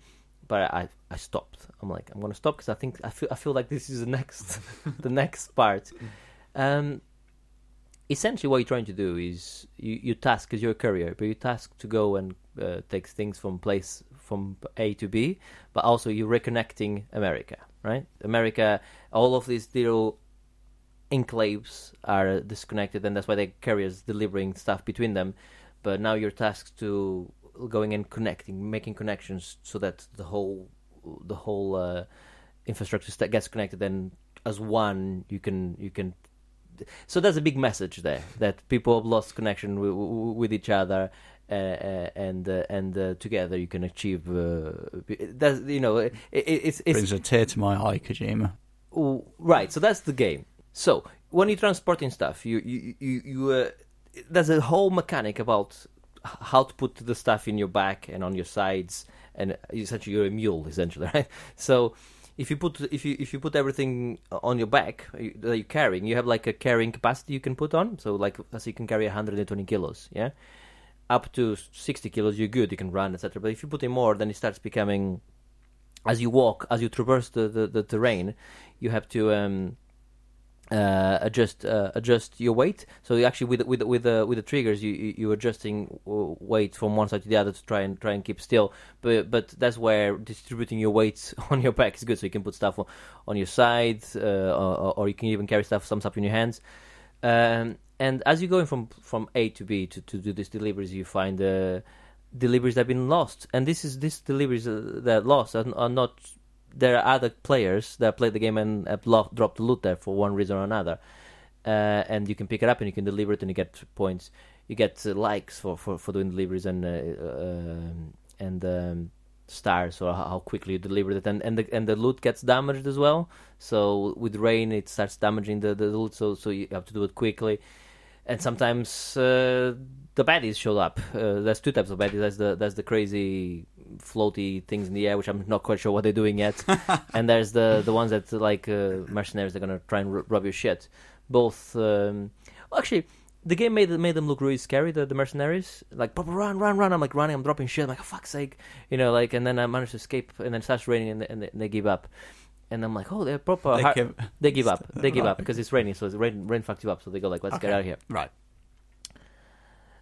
but I I stopped. I'm like I'm gonna stop because I think I feel I feel like this is the next the next part. Um, essentially, what you're trying to do is you you task because you're a courier, but you task to go and uh, take things from place from A to B, but also you're reconnecting America, right? America, all of these little enclaves are disconnected, and that's why the carriers delivering stuff between them. But now you're tasked to going and connecting, making connections, so that the whole the whole uh, infrastructure st- gets connected, and as one, you can you can. So there's a big message there that people have lost connection with, each other, and uh, and uh, together you can achieve. Uh, that's you know it, it, it's it's Brings a tear to my eye, Kojima. Right so that's the game so when you're transporting stuff you you you, you uh, there's a whole mechanic about how to put the stuff in your back and on your sides and essentially you're a mule essentially right so if you put if you if you put everything on your back that you're carrying you have like a carrying capacity you can put on so like so you can carry 120 kilos yeah up to 60 kilos you're good you can run etc but if you put in more then it starts becoming as you walk, as you traverse the, the, the terrain, you have to um, uh, adjust uh, adjust your weight. So actually with with with the with the triggers, you you you're adjusting uh, weight from one side to the other to try and try and keep still. But but that's where distributing your weights on your back is good. So you can put stuff on, on your side, uh, or, or you can even carry stuff some stuff in your hands. Um, and as you're going from from A to B to, to do these deliveries, you find uh, deliveries that have been lost, and this is these deliveries uh, that are lost are, are not. There are other players that play the game and have lo- dropped the loot there for one reason or another, uh, and you can pick it up and you can deliver it and you get points. You get uh, likes for, for, for doing deliveries and uh, um and um, stars or how quickly you deliver it, and and the and the loot gets damaged as well. So with rain, it starts damaging the, the loot. So so you have to do it quickly, and sometimes uh, the baddies show up. Uh, there's two types of baddies. There's the there's the crazy floaty things in the air, which I'm not quite sure what they're doing yet. and there's the the ones that like uh, mercenaries. They're gonna try and r- rob your shit. Both. Um, well, actually. The game made made them look really scary. The, the mercenaries, like Papa, run, run, run! I'm like running, I'm dropping shit. I'm like, oh, fuck's sake, you know, like. And then I managed to escape, and then it starts raining, and they, and they, they give up. And I'm like, oh, they're proper. They give- they give up. They give Right. up because it's raining, so it's rain rain fucked you up. So they go like, let's get out of here. Right.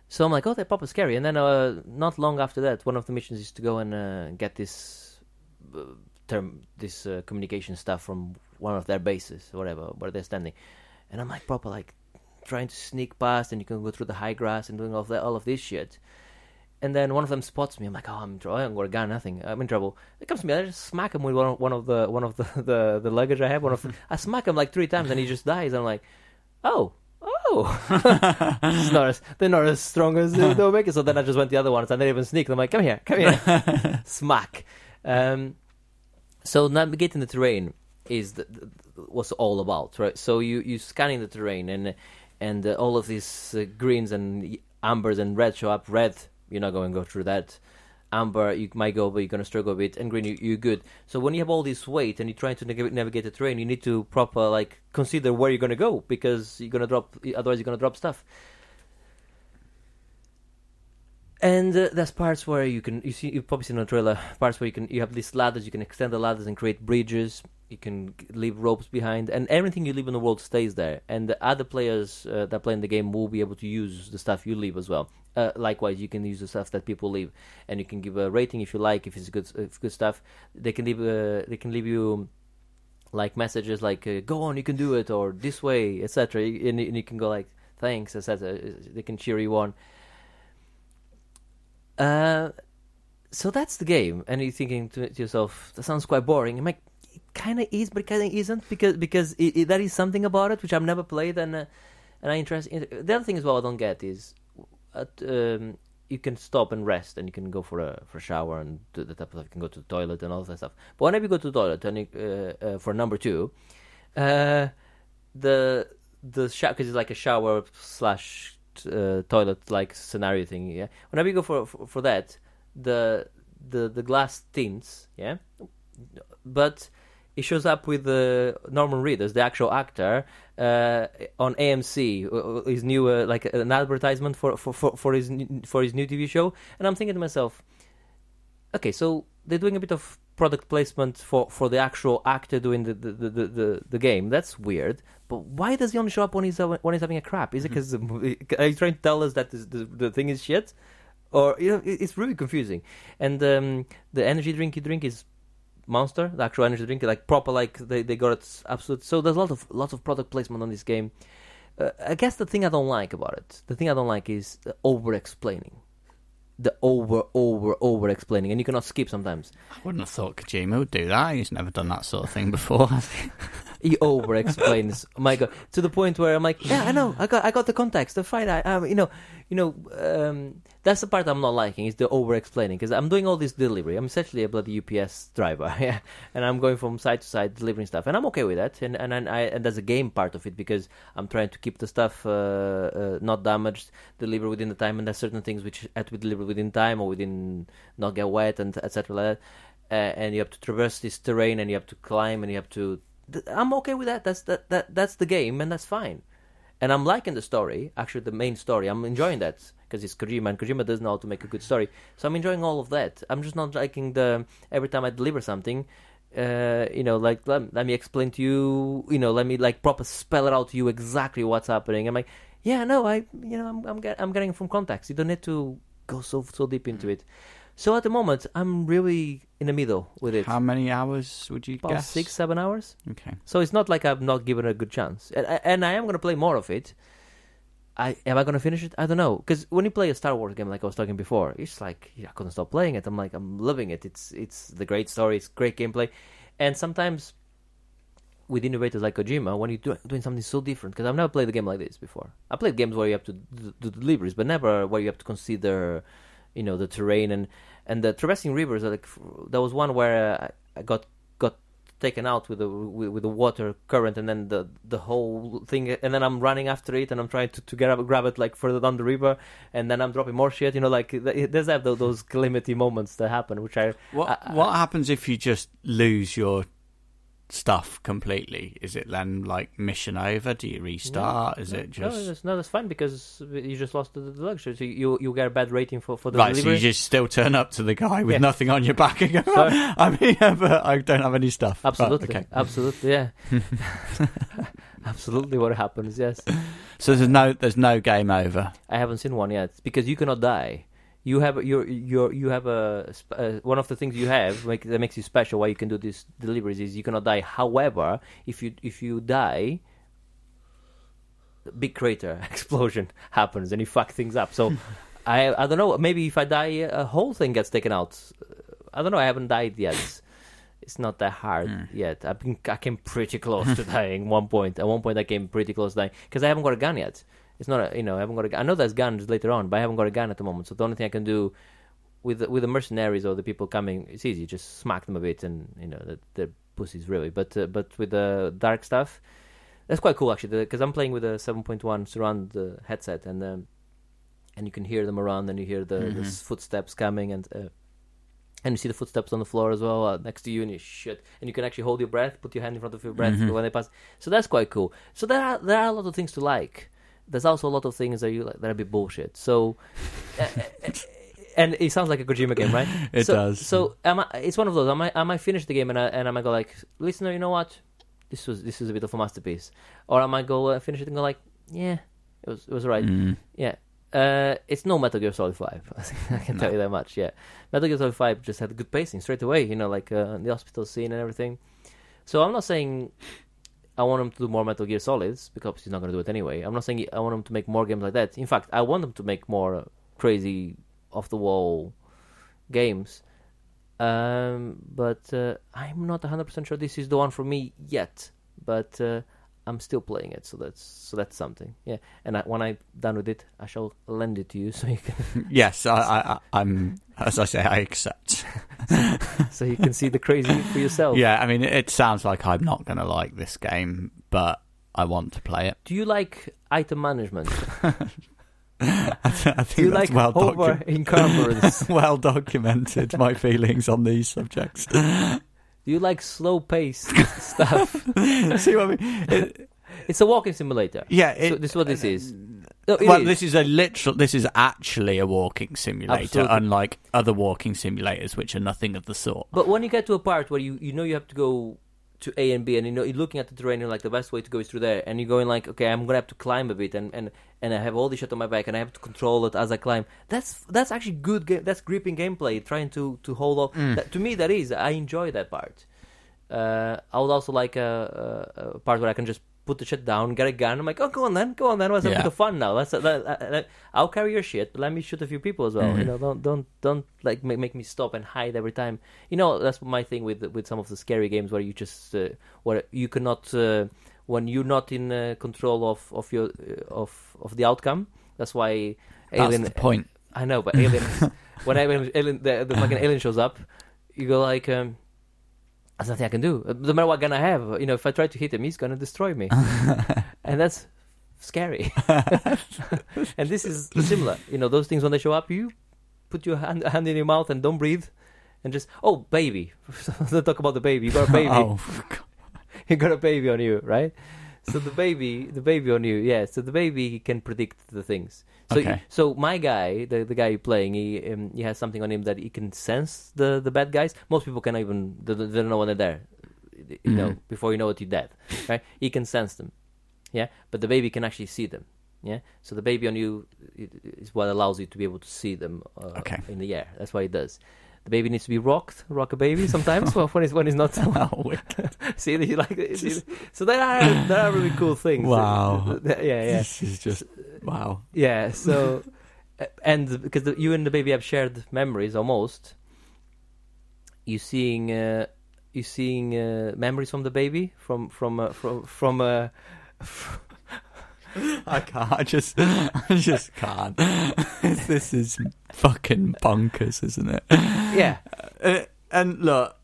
So I'm like, oh, they're proper scary. And then uh, not long after that, one of the missions is to go and uh, get this uh, term, this uh, communication stuff from one of their bases, or whatever, where they're standing. And I'm like, proper like trying to sneak past, and you can go through the high grass and doing all of that, all of this shit. And then one of them spots me. I'm like, oh, I'm in trouble. I got a gun, nothing. I'm in trouble. It comes to me. I just smack him with one of, one of the one of the, the, the luggage I have. One of I smack him like three times, and he just dies. I'm like, oh, oh. Not as, they're not as strong as the Omega. So then I just went the other ones. I didn't even sneak. I'm like, come here, come here, smack. Um, so navigating the terrain is the, the, what's all about, right? So you you scanning the terrain and and uh, all of these uh, greens and ambers and red show up. Red, you're not going to go through that. Amber, you might go, but you're going to struggle a bit. And green, you, you're good. So when you have all this weight and you're trying to navigate, navigate the terrain, you need to proper like consider where you're going to go because you're going to drop. Otherwise, you're going to drop stuff. And uh, there's parts where you can you see you probably seen in the trailer parts where you can you have these ladders you can extend the ladders and create bridges. You can leave ropes behind, and everything you leave in the world stays there. And the other players uh, that play in the game will be able to use the stuff you leave as well. Uh, likewise, you can use the stuff that people leave, and you can give a rating if you like if it's good if good stuff. They can leave uh, they can leave you like messages like uh, "Go on, you can do it," or "This way," etc. And, and you can go like "Thanks," etc. They can cheer you on. Uh, so that's the game, and you're thinking to, to yourself, "That sounds quite boring." I'm like, it kind of is, but kind of isn't because because it, it, that is something about it which I've never played, and uh, and I interest. In, the other thing as well I don't get is, at, um, you can stop and rest, and you can go for a for a shower and do the type of stuff. You can go to the toilet and all that stuff. But whenever you go to the toilet, and you, uh, uh, for number two, uh, the the shower because it's like a shower slash uh, toilet like scenario thing. Yeah, whenever you go for for, for that, the the the glass tints. Yeah, but it shows up with the Norman Reedus, the actual actor, uh, on AMC, uh, his new uh, like an advertisement for, for, for, for his for his new TV show, and I'm thinking to myself, okay, so they're doing a bit of product placement for, for the actual actor doing the the, the, the, the, game. That's weird. But why does he only show up when he's uh, when he's having a crap? Is it because are you trying to tell us that this, the the thing is shit? Or you know, it's really confusing. And um, the energy drink you drink is Monster, the actual energy drink, like proper, like they, they got it absolute. So there's a lot of lots of product placement on this game. Uh, I guess the thing I don't like about it, the thing I don't like is over explaining, the over over over explaining, and you cannot skip sometimes. I wouldn't have thought Kojima would do that. He's never done that sort of thing before. has he? He over explains. oh my god, to the point where I'm like, yeah, I know, I got I got the context. The fight, I, um, you know, you know, um, that's the part I'm not liking is the over explaining because I'm doing all this delivery. I'm essentially a bloody UPS driver, yeah, and I'm going from side to side delivering stuff, and I'm okay with that. And and and, I, and there's a game part of it because I'm trying to keep the stuff uh, uh, not damaged, deliver within the time, and there's certain things which have to be delivered within time or within not get wet and etc. Like. Uh, and you have to traverse this terrain, and you have to climb, and you have to. I'm okay with that. That's that, that that's the game, and that's fine and I'm liking the story. Actually, the main story, I'm enjoying that because it's Kojima, and Kojima does know how to make a good story. So I'm enjoying all of that. I'm just not liking the every time I deliver something, uh, you know, like let, let me explain to you, you know, let me like proper spell it out to you exactly what's happening. I'm like, yeah, no, I, you know, I'm I'm, get, I'm getting from context. You don't need to go so so deep into it. So at the moment, I'm really in the middle with it. How many hours would you About guess? six, seven hours. Okay. So it's not like I'm not given a good chance, and and I am going to play more of it. I am I to finish it? I don't know because when you play a Star Wars game like I was talking before, it's like I couldn't stop playing it. I'm like I'm loving it. It's it's the great story. It's great gameplay, and sometimes with innovators like Kojima, when you're do, doing something so different, because I've never played a game like this before. I played games where you have to do, deliveries, but never where you have to consider, you know, the terrain and and the traversing rivers. Like there was one where I got taken out with the with, the water current, and then the the whole thing, and then I'm running after it, and I'm trying to to get up, grab it like further down the river, and then I'm dropping more shit. You know, like th- there's have those, those calamity moments that happen, which I What I- What happens if you just lose your stuff completely? Is it then like mission over? Do you restart? Is no, it no, just that's, no, that's fine because you just lost the, the luxury. So you you get a bad rating for for the right? So you just still turn up to the guy with Yeah. nothing on your back and go, Sorry. "I mean, yeah, but I don't have any stuff." Absolutely, okay. absolutely, yeah, absolutely. What happens? Yes, So there's no there's no game over. I haven't seen one yet because you cannot die. You have your your you have a uh, one of the things you have make, that makes you special. Why you can do these deliveries is you cannot die. However, if you if you die, big crater explosion happens and you fuck things up. So I I don't know. Maybe if I die, a whole thing gets taken out. I don't know. I haven't died yet. It's not that hard Hmm. yet. I've been I came pretty close to dying. One point at one point I came pretty close to dying because I haven't got a gun yet. It's not a, you know I haven't got a gun. I know there's guns later on, but I haven't got a gun at the moment. So the only thing I can do with the, with the mercenaries or the people coming, it's easy. Just smack them a bit and you know they're, they're pussies really. But uh, but with the dark stuff, that's quite cool actually because I'm playing with a 7.1 surround uh, headset and um, and you can hear them around and you hear the, the Mhm. s- footsteps coming and uh, and you see the footsteps on the floor as well uh, next to you and you shit and you can actually hold your breath, put your hand in front of your breath Mhm. when they pass. So that's quite cool. So there are there are a lot of things to like. There's also a lot of things that you like that are a bit bullshit. So uh, uh, and it sounds like a Kojima game, right? It so, does. So am I, it's one of those. I might I might finish the game and I, and I might go like, listener, you know what? This was this was a bit of a masterpiece. Or I might go uh, finish it and go like, yeah, it was it was right. Mm. Yeah. Uh, it's no Metal Gear Solid Five. I can tell you that much. Yeah, Metal Gear Solid Five just had good pacing straight away. You know, like uh, the hospital scene and everything. So I'm not saying I want him to do more Metal Gear Solids because he's not going to do it anyway. I'm not saying I want him to make more games like that. In fact, I want him to make more uh, crazy, off the wall games. Um, but uh, I'm not 100% sure this is the one for me yet. But uh, I'm still playing it, so that's so that's something. Yeah, and I, when I'm done with it, I shall lend it to you so you can Yes, I, I, I- I'm. As I say, I accept. so you can see the crazy for yourself. Yeah, I mean, it sounds like I'm not going to like this game, but I want to play it. Do you like item management? I think Do you that's like well, over docu- well documented. My feelings on these subjects. Do you like slow paced stuff? See what I mean? It- It's a walking simulator. yeah, it, so this is what this is. It well, is. this is a literal. This is actually a walking simulator, Absolutely. unlike other walking simulators, which are nothing of the sort. But when you get to a part where you, you know you have to go to A and B, and you know you're looking at the terrain, you're like the best way to go is through there, and you're going like, okay, I'm gonna have to climb a bit, and, and, and I have all this shit on my back, and I have to control it as I climb. That's that's actually good. Game, that's gripping gameplay, trying to to hold off. Mm. That, to me, that is. I enjoy that part. Uh, I would also like a, a, a part where I can just put the shit down, get a gun. I'm like, oh, go on then, go on then. What's a Yeah. bit of fun now? Let's, let, let- let- I'll carry your shit, but let me shoot a few people as well. You Mhm. know, don't don't don't like make, make me stop and hide every time. You know, that's my thing with with some of the scary games where you just uh, where you cannot uh, when you're not in uh, control of of your uh, of of the outcome. That's why That's Alien. the point. I know, but Alien. when Alien, alien the, the fucking alien shows up, you go like. Um, there's nothing I can do. No matter what gun I have, you know, if I try to hit him, he's gonna destroy me, and that's scary. and this is similar. You know, those things when they show up, you put your hand, hand in your mouth and don't breathe, and just oh baby. Let's talk about the baby. You got a oh, baby. oh, you got a baby on you, right? So the baby, the baby on you, yeah. So the baby can predict the things. So, Okay. so my guy, the the guy playing, he um, he has something on him that he can sense the the bad guys. Most people can even they don't they don't know when they're there. You know, Mhm. before you know it, you're dead. Right? He can sense them. Yeah, but the baby can actually see them. Yeah, so the baby on you is what allows you to be able to see them uh, Okay. in the air. That's what it does. The baby needs to be rocked, rock a baby sometimes when it's when it's not. oh, wicked. See, you like? See, so there are there are really cool things. Wow. Yeah, yeah, This is just wow. yeah. So, and because the, you and the baby have shared memories almost. You seeing, uh, you seeing uh, memories from the baby from from uh, from from. Uh, I can't. I just, I just can't. this is fucking bonkers, isn't it? yeah, Uh, and look,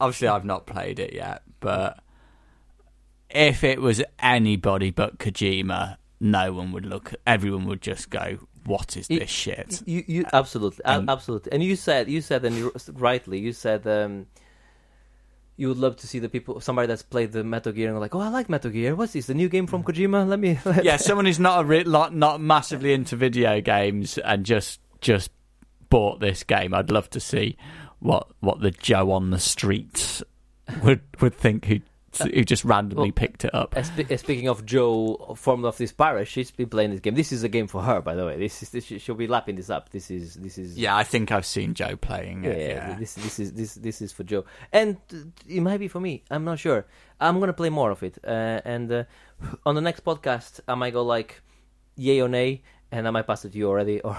obviously, I've not played it yet, but if it was anybody but Kojima, no one would look. Everyone would just go, "What is this shit?" you you absolutely a- And- absolutely. And you said you said and you, rightly you said. Um, you would love to see the people, somebody that's played the Metal Gear and like, oh, I like Metal Gear. What's this? The new game from mm. Kojima? Let me. yeah, someone who's not a re- lot, not massively into video games and just just bought this game. I'd love to see what what the Joe on the streets would would think who who just randomly Well, picked it up. Uh, uh, speaking of Joe, formed of this pirate, she's been playing this game. This is a game for her, by the way. This is this, she'll be lapping this up. This is this is Yeah, I think I've seen Joe playing yeah, it. Yeah, This this is this this is for Joe, and uh, it might be for me. I'm not sure. I'm gonna play more of it, uh, and uh, on the next podcast, I might go like yay or nay, and I might pass it to you already, or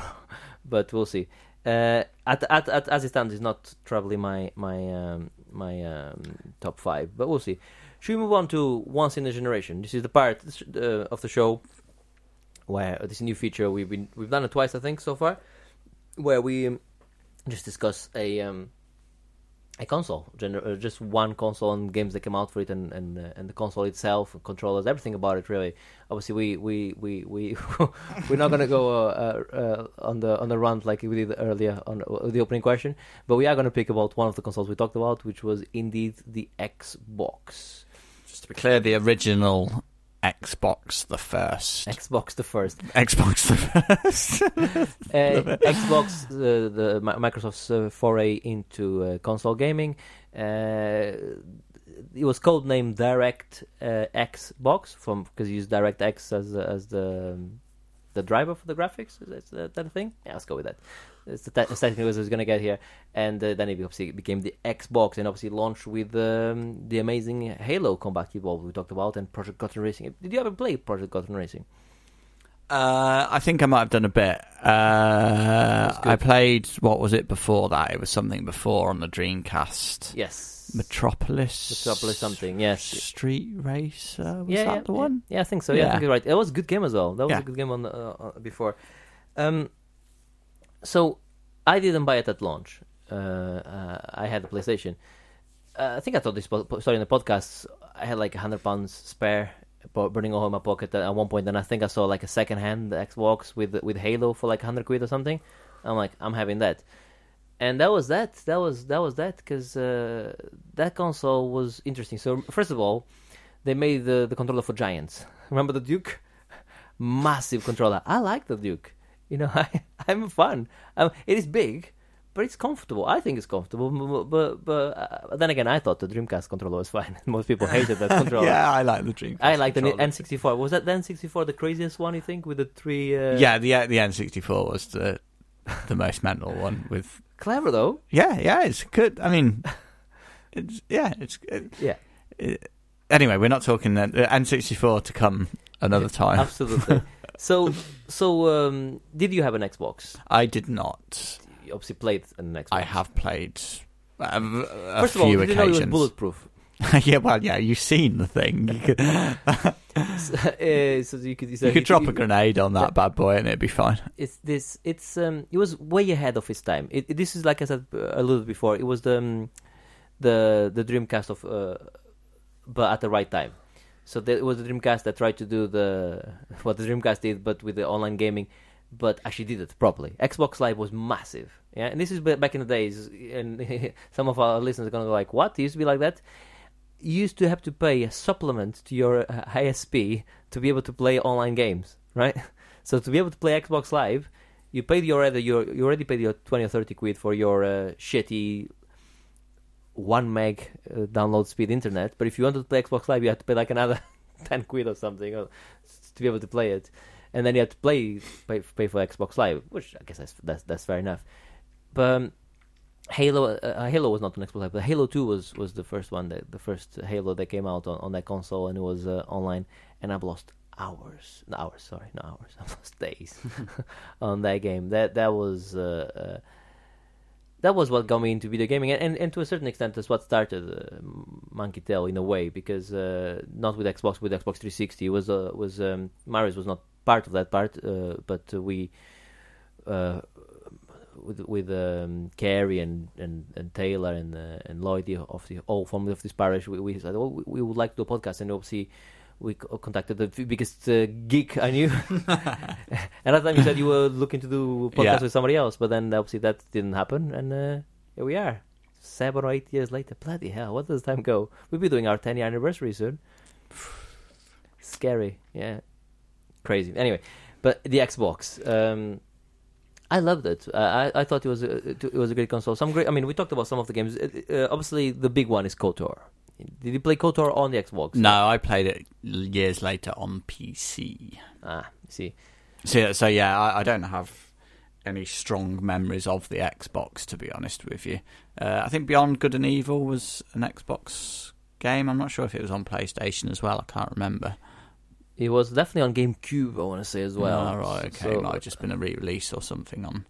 but we'll see. Uh, at, at, at as it stands, it's not probably my my um, my um, top five, but we'll see. Should we move on to once in a generation? This is the part uh, of the show where this new feature we've been we've done it twice, I think, so far, where we um, just discuss a um, a console, gener- uh, just one console and games that came out for it, and and uh, and the console itself, controllers, everything about it. Really, obviously, we we we we we're not gonna go uh, uh, uh, on the on the run like we did earlier on uh, the opening question, but we are gonna pick about one of the consoles we talked about, which was indeed the Xbox. Just to be clear, the original Xbox the first. Xbox the first. Xbox the first. Uh, Xbox, uh, the Microsoft's uh, foray into uh, console gaming. Uh, it was codenamed Direct uh, Xbox from because you use DirectX as the- as the the driver for the graphics. Is that, that a thing? Yeah, let's go with that. It's the te- technically was going to get here, and uh, then it obviously became the Xbox, and obviously launched with um, the amazing Halo Combat Evolved we talked about, and Project Gotham Racing. Did you ever play Project Gotham Racing? Uh, I think I might have done a bit. Uh. I played what was it before that? It was something before on the Dreamcast. Yes, Metropolis. Metropolis something. Yes, Street Racer. Was yeah, that yeah, the yeah. one? Yeah, I think so. Yeah, I think you're right. It was a good game as well. That was a good game on the, uh, before. Um, so I didn't buy it at launch. Uh, uh, I had a PlayStation. Uh, I think I told this po- story in the podcast. I had like a hundred pounds spare, bu- burning a hole in my pocket at one point, and I think I saw like a second-hand Xbox with with Halo for like hundred quid or something. I'm like, I'm having that, and that was that. That was that was that because uh, that console was interesting. So first of all, they made the the controller for giants. Remember the Duke? Massive controller. I like the Duke. You know, I I'm fun. Um, it is big, but it's comfortable. I think it's comfortable. But but, but uh, then again, I thought the Dreamcast controller was fine. Most people hated that controller. yeah, I like the Dreamcast. I like the. N64. Was that the N64 the craziest one? You think with the three? Uh... Yeah, the the N64 was the the most mental one. With clever though. yeah, yeah, it's good. I mean, it's yeah, it's. It, Yeah, it, anyway, we're not talking the the N64 to come another time. absolutely. So so um, did you have an Xbox? I did not. You obviously played an Xbox. I have played um, a First of all, few did you know it was occasions. bulletproof? yeah, well, yeah, you've seen the thing. You could, uh, so you could, you could drop a grenade on that bad boy and it'd be fine. it's this it's um it was way ahead of its time it, it- this is like i said uh, a little before it was the um, the the dreamcast of uh, but at the right time so it was the dreamcast that tried to do the what the dreamcast did but with the online gaming but actually did it properly. Xbox live was massive. Yeah and this is back in the days and some of our listeners are gonna go like what? It used to be like that? You used to have to pay a supplement to your uh, ISP to be able to play online games, right? So to be able to play Xbox Live, you paid your you already paid your twenty or thirty quid for your uh, shitty one meg uh, download speed internet. But if you wanted to play Xbox Live, you had to pay like another ten quid or something or, to be able to play it, and then you had to play pay, pay for Xbox Live, which I guess that's that's, that's fair enough. But um, Halo, uh, Halo was not on Xbox Live, but Halo Two was was the first one, that, the first Halo that came out on, on that console, and it was uh, online. And I've lost hours, no, hours, sorry, not hours. I've lost days on that game. That that was uh, uh, that was what got me into video gaming, and, and, and to a certain extent, that's what started uh, Monkey Tail in a way, because uh, not with Xbox, with Xbox 360, it was uh, was um, Marius was not part of that part, uh, but we. Uh, with with um, Carey and, and, and Taylor and uh, and Lloyd of the all family of this parish, we, we said, oh, we, we would like to do a podcast, and obviously we co- contacted the biggest uh, geek I knew. and at the time you said you were looking to do a podcast Yeah. with somebody else, but then obviously that didn't happen, and uh, here we are, seven or eight years later. Bloody hell, what does time go? We'll be doing our ten year anniversary soon. Scary, yeah, crazy. Anyway, but the Xbox. Um, I loved it. Uh, I I thought it was a, it was a great console. Some great. I mean, we talked about some of the games. Uh, uh, obviously, the big one is KOTOR. Did you play KOTOR on the Xbox? No, I played it years later on PC. Ah, see. So, so yeah, I, I don't have any strong memories of the Xbox, to be honest with you. Uh, I think Beyond Good and Evil was an Xbox game. I'm not sure if it was on PlayStation as well. I can't remember. It was definitely on GameCube. I want to say as well. oh, right, okay, So- it might have just been a re-release or something on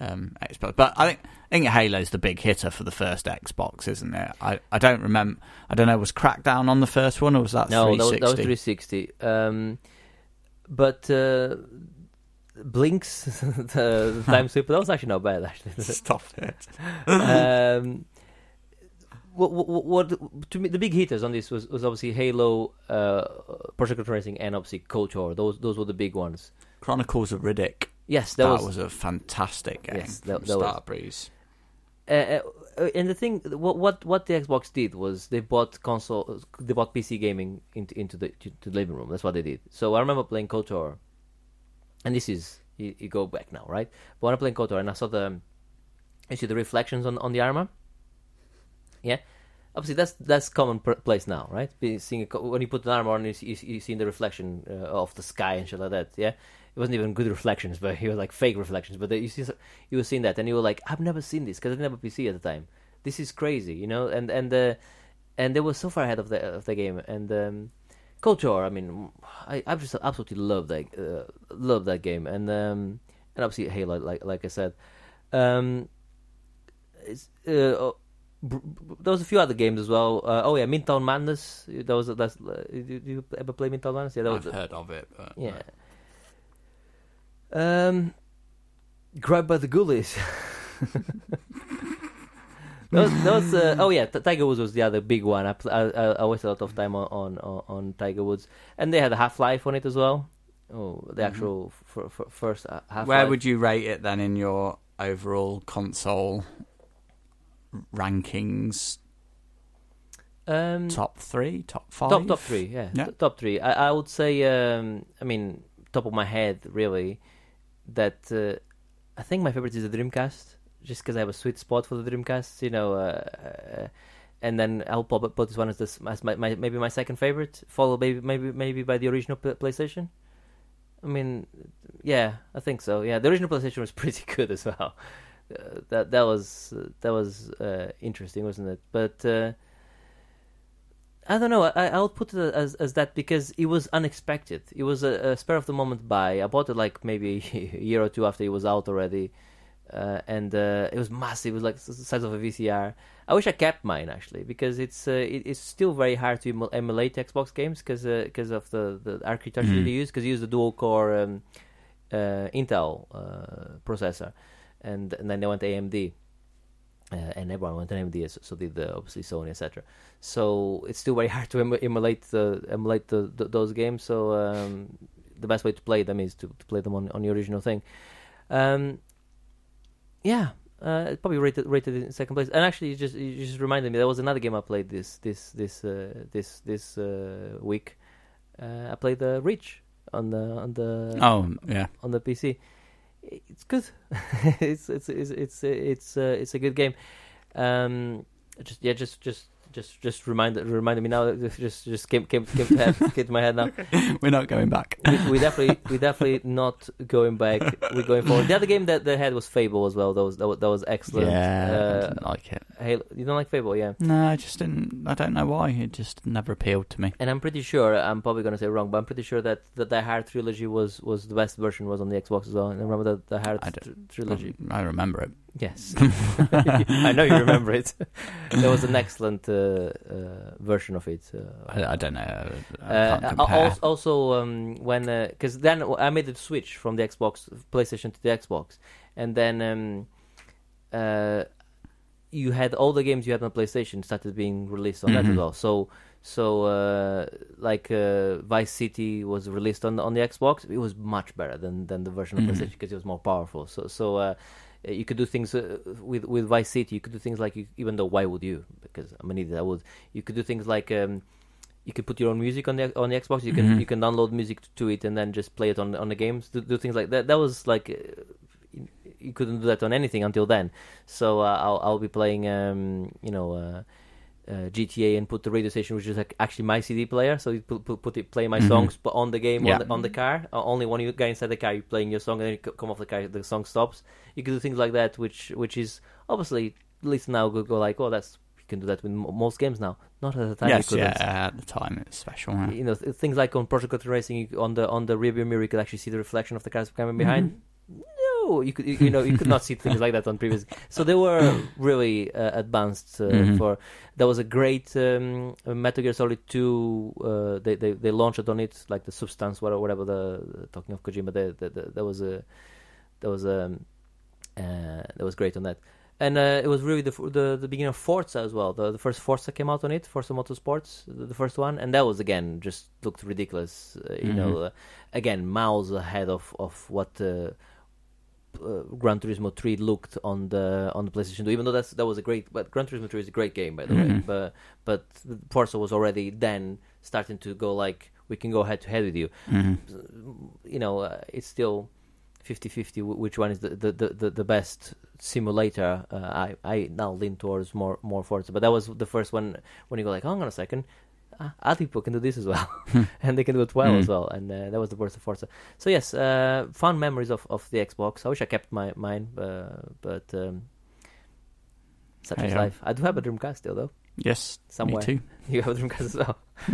um, Xbox. But I think I think Halo's the big hitter for the first Xbox, isn't it? I, I don't remember. I don't know. Was Crackdown on the first one, or was that no, that was, 360? that was 360. Um, but uh, Blinx, the, time sweeper, that was actually not bad. Actually, Stop it. um, what, what, what to me the big hitters on this was, was obviously Halo, uh, Project Racing, and obviously KOTOR. Those those were the big ones. Chronicles of Riddick. Yes, that, That, was. was, a fantastic game Yes, from that- that was- Starbreeze. uh, uh, uh, and the thing, what what what the Xbox did was they bought console, they bought PC gaming into into the to, to the living room. That's what they did. So I remember playing KOTOR, and this is you, you go back now, right? But when I playing KOTOR, and I saw the, you see the reflections on on the armor. Yeah, obviously that's that's common pr- place now, right? Seeing a, when you put an armor on, you see, you see- you see the reflection uh, of the sky and shit like that. Yeah, it wasn't even good reflections, but he was like fake reflections. But you see, you were seeing that, and you were like, I've never seen this because I didn't have a PC at the time. This is crazy, you know. And and uh, and they were so far ahead of the of the game. And um, KOTOR, I mean, I I just absolutely love that uh, love that game. And um, and obviously Halo, like like I said. Um, it's, uh, br- there was a few other games as well. Uh, oh yeah, Midtown Madness. That was that's. Uh, did you ever play Midtown Madness? Yeah, that. I've heard of it, but Yeah. Um, grabbed by the ghoulies. that was uh, oh yeah, Tiger Woods was the other big one. I, pl- I, I wasted a lot of time on on, on, Tiger Woods, and they had a Half Life on it as well. Oh, the Mhm. actual f- f- first uh, Half where would you rate it then in your overall console rankings? um, Top three, top five, Top top three, yeah, Yeah. T- top three. I, I would say, um, I mean, top of my head, really, that uh, I think my favorite is the Dreamcast, just because I have a sweet spot for the Dreamcast, you know. Uh, uh, and then I'll put, this one as, this, as my, my maybe my second favorite, followed maybe maybe maybe by the original PlayStation. I mean, yeah, I think so. Yeah, the original PlayStation was pretty good as well. Uh, that that was that was uh, interesting, wasn't it? But uh, I don't know. I, I'll put it as as that because it was unexpected. It was a, a spur of the moment buy. I bought it like maybe a year or two after it was out already, uh, and uh, it was massive. It was like the size of a VCR. I wish I kept mine actually because it's uh, it, it's still very hard to emu- emulate Xbox games because because of the the architecture Mhm. they use because you use the dual core um, uh, Intel uh, processor, and and then they went AMD. Uh, and everyone went to AMD, so, so did the, obviously Sony, etc. So it's still very hard to emu- emulate the emulate the, the, those games. So um, the best way to play them is to, to play them on, on the original thing. Um, yeah, uh, probably rated rated in second place. And actually, you just you just reminded me there was another game I played this this this uh, this this uh, week. Uh, I played the Reach on the on the Oh yeah, on the PC. It's good. it's it's it's it's it's uh, it's a good game. Um, just yeah, just just just just reminded reminded me now. Just just came came came to, head, came to my head now. we're not going back. We, we definitely we definitely not going back. We're going forward. The other game that they had was Fable as well. That was that was, that was excellent. Yeah, I Uh, didn't like it. Halo, you don't like Fable, yeah? No, I just didn't. I don't know why. It just never appealed to me. And I'm pretty sure I'm probably gonna say wrong, but I'm pretty sure that the Die Hard trilogy was was the best version was on the Xbox as well. And I remember the Die Hard I tr- trilogy. I remember it. Yes, I know you remember it. there was an excellent uh, uh, version of it. Uh, I, I don't know. I uh, can't al- compare. al- also, um, when because then I made the switch from the Xbox PlayStation to the Xbox, and then um, uh, you had all the games you had on PlayStation started being released on that as Mhm. well. So so uh, like uh, Vice City was released on the, on the Xbox. It was much better than, than the version of Mhm. PlayStation because it was more powerful. So so. Uh, you could do things uh, with with Vice City. You could do things like you, even though why would you? Because I'm an idiot. I would. You could do things like um, you could put your own music on the on the Xbox. You can Mhm. you can download music to it and then just play it on on the games. Do, do things like that. That was like uh, you- you couldn't do that on anything until then. So uh, I'll I'll be playing um you know. Uh, GTA and put the radio station, which is like actually my CD player. So you put put, put it, play my Mhm. songs but on the game Yeah. on, the, on the car. Uh, only when you get inside the car, you're playing your song, and then you come off the car, the song stops. You can do things like that, which which is obviously at least now go, go like, oh, that's you can do that with most games now. Not at the time. yes, yeah. At the time, it was special. yeah. You know, th- things like on Project Racing, you, on the on the rearview mirror, you could actually see the reflection of the cars coming behind. Mhm. You could you, know you could not see things like that on previous. So they were really uh, advanced uh, Mhm. for. There was a great um, Metal Gear Solid Two. Uh, they, they they launched it on it like the Substance, whatever, whatever the talking of Kojima. There the, the, there was a there was a uh, that was great on that. And uh, it was really the, the the beginning of Forza as well. The, the first Forza came out on it, Forza Motorsports, the, the first one, and that was again just looked ridiculous. Uh, you know, Mhm. uh, again miles ahead of of what uh, Gran Turismo 3 looked on the on the PlayStation 2. Even though that's that was a great, but Gran Turismo 3 is a great game by the way. Mhm. But but Forza was already then starting to go like we can go head to head with you. Mm-hmm. You know, uh, it's still 50-50 which one is the the, the, the, the best simulator. Uh, I I now lean towards more more Forza, but that was the first one when you go like, hang on a second. Uh, Other people can do this as well, and they can do it well Mm. as well, and uh, that was the worst of Forza. So yes, uh, fond memories of, of the Xbox. I wish I kept my mine, uh, but um, such is Hey-ho. life. I do have a Dreamcast still, though. Yes, Somewhere. me too. You have a Dreamcast as well,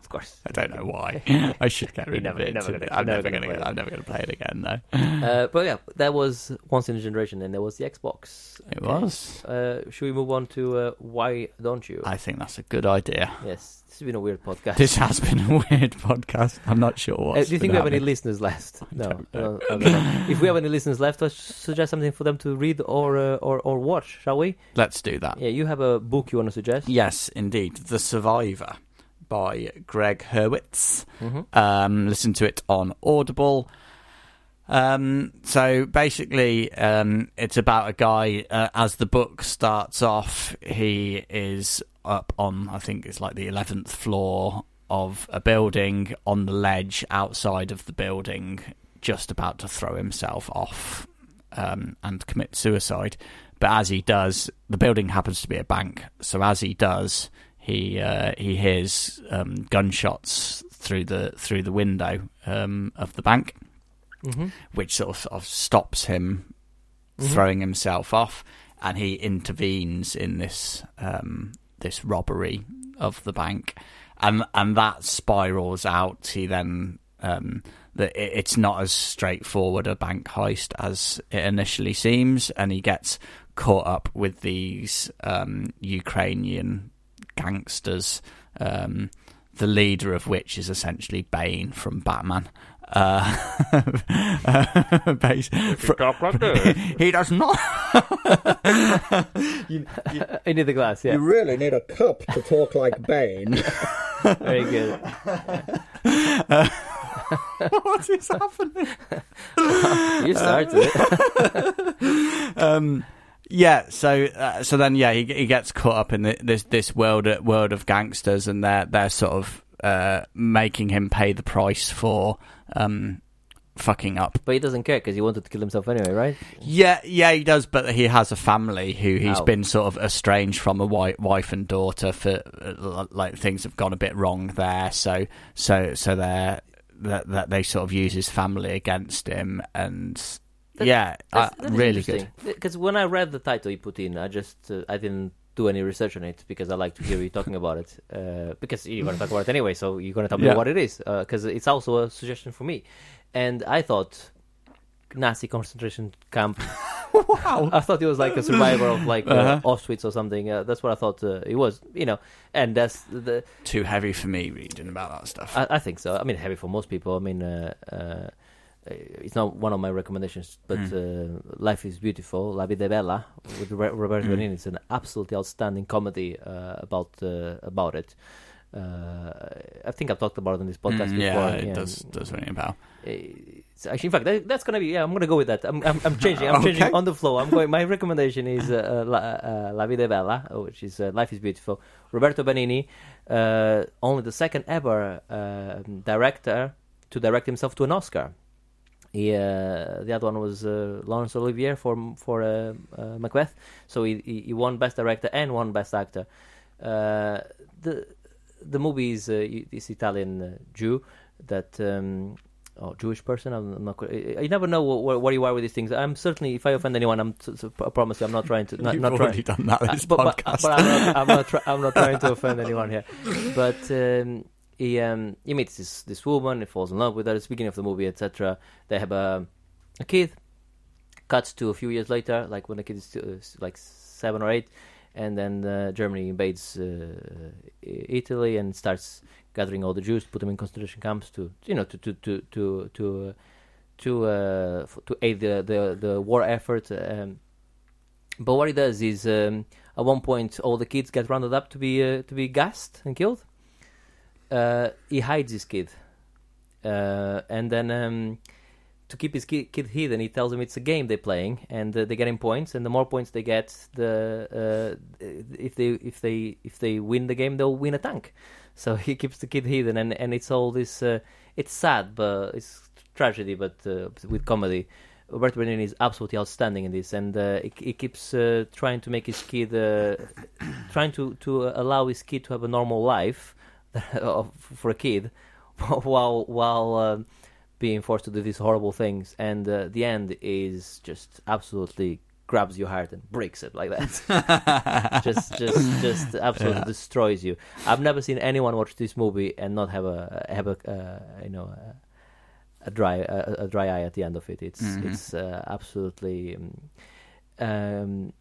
of course. I don't know why. I should get rid never- of it. never gonna- I'm never never gonna. gonna play it. I'm never gonna play it again, though. Uh, but yeah, there was once in a generation, and there was the Xbox. It Okay. was. Uh, should we move on to uh, why don't you? I think that's a good idea. yes, this has been a weird podcast. This has been a weird podcast. I'm not sure what. Uh, do you think we have any listeners left? No. no, if we have any listeners left, let's suggest something for them to read or uh, or or watch, shall we? Let's do that. Yeah, you have a book you want to suggest? Yes, indeed. The Survivor by Gregg Hurwitz. Mm-hmm. Um, listen to it on Audible. Um, so basically, um, it's about a guy. Uh, as the book starts off, he is up on, I think it's like the eleventh floor of a building on the ledge outside of the building, just about to throw himself off um, and commit suicide. But as he does, the building happens to be a bank. So as he does, he uh, he hears um, gunshots through the through the window um, of the bank, Mm-hmm. which sort of, sort of stops him Mhm. throwing himself off, and he intervenes in this um, this robbery of the bank, and and that spirals out. He then um, that it's not as straightforward a bank heist as it initially seems, and he gets caught up with these um, Ukrainian gangsters. Um, the leader of which is essentially Bane from Batman. Uh, bas- fr- he does not. I need the glass. Yeah, You really need a cup to talk like Bane. very good. what is happening? You started it. um, yeah, so uh, so then yeah, he he gets caught up in the, this this world world of gangsters, and they're they're sort of uh, making him pay the price for um, fucking up. But he doesn't care because he wanted to kill himself anyway, right? Yeah, yeah, he does, but he has a family who he's Ow. been sort of estranged from a wife, wife and daughter for uh, like things have gone a bit wrong there. So so so they're that that they sort of use his family against him, and That- yeah, uh, That's, that is really good. Because when I read the title you put in, I just uh, I didn't do any research on it because I like to hear you talking about it. Uh, because you're going to talk about it anyway, so you're going to tell me what it is. Because it's also a suggestion for me, and I thought Nazi concentration camp. wow. I thought it was like a survivor of like uh, Uh-huh. Auschwitz or something. Uh, that's what I thought uh, it was. You know, and that's the Too heavy for me reading about that stuff. I, I think so. I mean, heavy for most people. I mean, uh, uh, it's not one of my recommendations, but Mm. uh, Life is Beautiful, La Vida Bella, with Ro- Roberto Mm. Benigni. It's an absolutely outstanding comedy uh, about uh, about it. Uh, I think I've talked about it on this podcast Mm, before. yeah, it does does ring a bell. It's actually, in fact, that, that's gonna be. Yeah, I'm gonna go with that. I'm, I'm, I'm changing. I'm Okay. changing on the flow. I'm going. My recommendation is uh, uh, La, uh, La Vida Bella, uh, which is uh, Life is Beautiful. Roberto Benigni, uh, only the second ever uh, director to direct himself to an Oscar. He, uh, the other one was uh, Laurence Olivier for for uh, uh, Macbeth. So he, he won Best Director and won Best Actor. Uh, the the movie is uh, this Italian uh, Jew that um, or Jewish person. I'm, not. I, I never know where, where you are with these things. I'm certainly if I offend anyone, I'm. s- s- I promise you, I'm not trying to. Not, You've not already trying. done that this but, but, podcast. but I'm not. I'm not, try, I'm not trying to offend anyone here. But um, he um, he meets this this woman. He falls in love with her. It's the beginning of the movie, etc. They have a a kid. Cuts to a few years later, like when the kid is uh, like seven or eight, and then uh, Germany invades uh, Italy and starts gathering all the Jews, put them in concentration camps to you know to to to to to uh, to, uh, f- to aid the, the the war effort. Um, but what he does is, um, at one point, all the kids get rounded up to be uh, to be gassed and killed. Uh, he hides his kid, uh, and then um, to keep his kid, kid hidden, he tells him it's a game they're playing, and uh, they're getting points. And the more points they get, the uh, if they if they if they win the game, they'll win a tank. So he keeps the kid hidden, and and it's all this. Uh, it's sad, but it's tragedy, but uh, with comedy. Roberto Benigni is absolutely outstanding in this, and uh, he, he keeps uh, trying to make his kid, uh, trying to to allow his kid to have a normal life for a kid, while while uh, being forced to do these horrible things. And uh, the end is just absolutely grabs your heart and breaks it like that. just just just absolutely Yeah. destroys you. I've never seen anyone watch this movie and not have a have a uh, you know. A, a dry a, a dry eye at the end of it. It's Mhm. it's uh, absolutely um, um,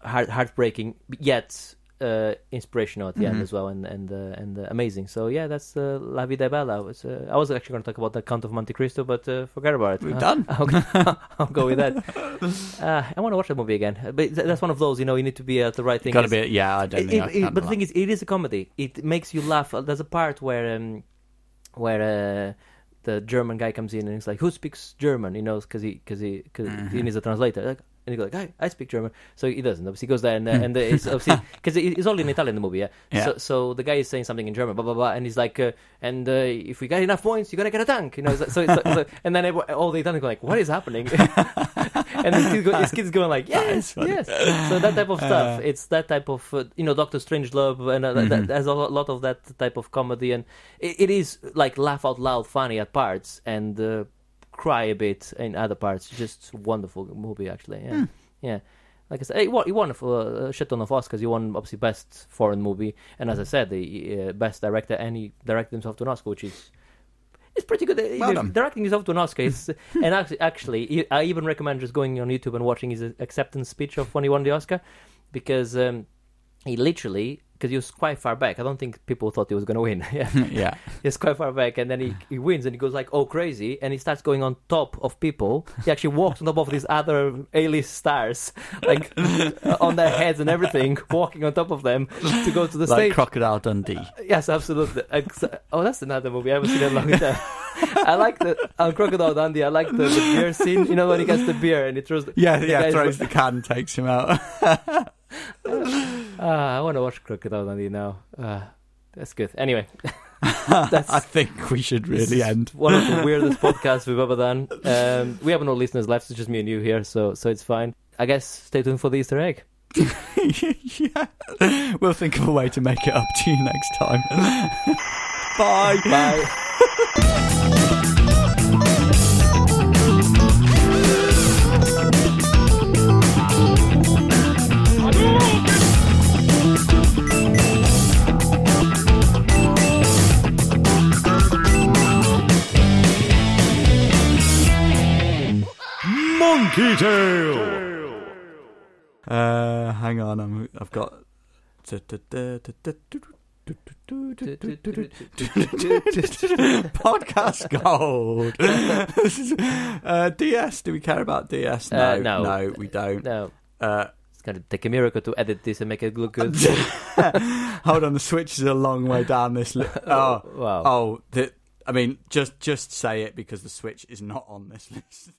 heart heartbreaking, yet uh, inspirational at the end Mhm. as well, and and uh, and uh, amazing. So yeah, that's uh, La Vida Bella. I was uh, I was actually going to talk about the Count of Monte Cristo, but uh, forget about it. We've Uh, done. I'll, go- I'll go with that. Uh, I want to watch that movie again, but that's one of those you know you need to be at the right thing. Got to be. Yeah, I don't it- think. I it- it- but the thing is, it is a comedy. It makes you laugh. There's a part where um, where uh, the German guy comes in and he's like, "Who speaks German?" He knows because he because he cause he Mhm. needs a translator. Like, and he goes like, I, "I speak German," so he doesn't. Obviously, he goes there and uh, and it's obviously because it's all in Italian the movie. Yeah. Yeah. So so the guy is saying something in German, blah blah blah, and he's like, uh, "And uh, if we get enough points, you're gonna get a tank." You know. So, so, like- so and then everyone- all the Italians go like, "What is happening?" and his kid, go, his kid's going like, "Yes, yes." So that type of stuff. Uh, it's that type of uh, you know Doctor Strangelove, and uh, that, Mhm. there's a lot of that type of comedy, and it, it is like laugh out loud funny at parts and uh, cry a bit in other parts. Just wonderful movie, actually. Yeah, Hmm. yeah. Like I said, he won, won a, shit ton of Oscars. He won obviously best foreign movie, and as I said, the uh, best director, and he directed himself to an Oscar, which is. It's pretty good. Uh, Well. Directing himself to an Oscar, is, and actually, actually, I even recommend just going on YouTube and watching his acceptance speech of when he won the Oscar, because um, he literally, because he was quite far back. I don't think people thought he was going to win. yeah, yeah. he's quite far back, and then he, he wins, and he goes like, "Oh, crazy!" And he starts going on top of people. He actually walks on top of these other A-list stars, like uh, on their heads and everything, walking on top of them to go to the like stage. Crocodile Dundee. Yes, absolutely. Oh, that's another movie I haven't seen in a long time. I like the on Crocodile Dundee. I like the, the beer scene. You know when he gets the beer and he throws. The, Yeah, the yeah. Throws the can, takes him out. Ah, I want to watch Crocodile Dundee now. Ah, that's good. Anyway, That's- I think we should really end. one of the weirdest podcasts we've ever done. Um, we have no listeners left. It's just me and you here, so so it's fine. I guess stay tuned for the Easter egg. yeah. We'll think of a way to make it up to you next time. Bye. Bye. Monkey Tail. Uh, hang on, I'm, I've got. Podcast gold. This is- uh, DS. Do we care about DS? No, Uh, no. no, we don't. No, Uh, it's gonna take a miracle to edit this and make it look good. hold on, the switch is a long way down this. Li- oh, wow. oh, the, I mean, just just say it because the switch is not on this list.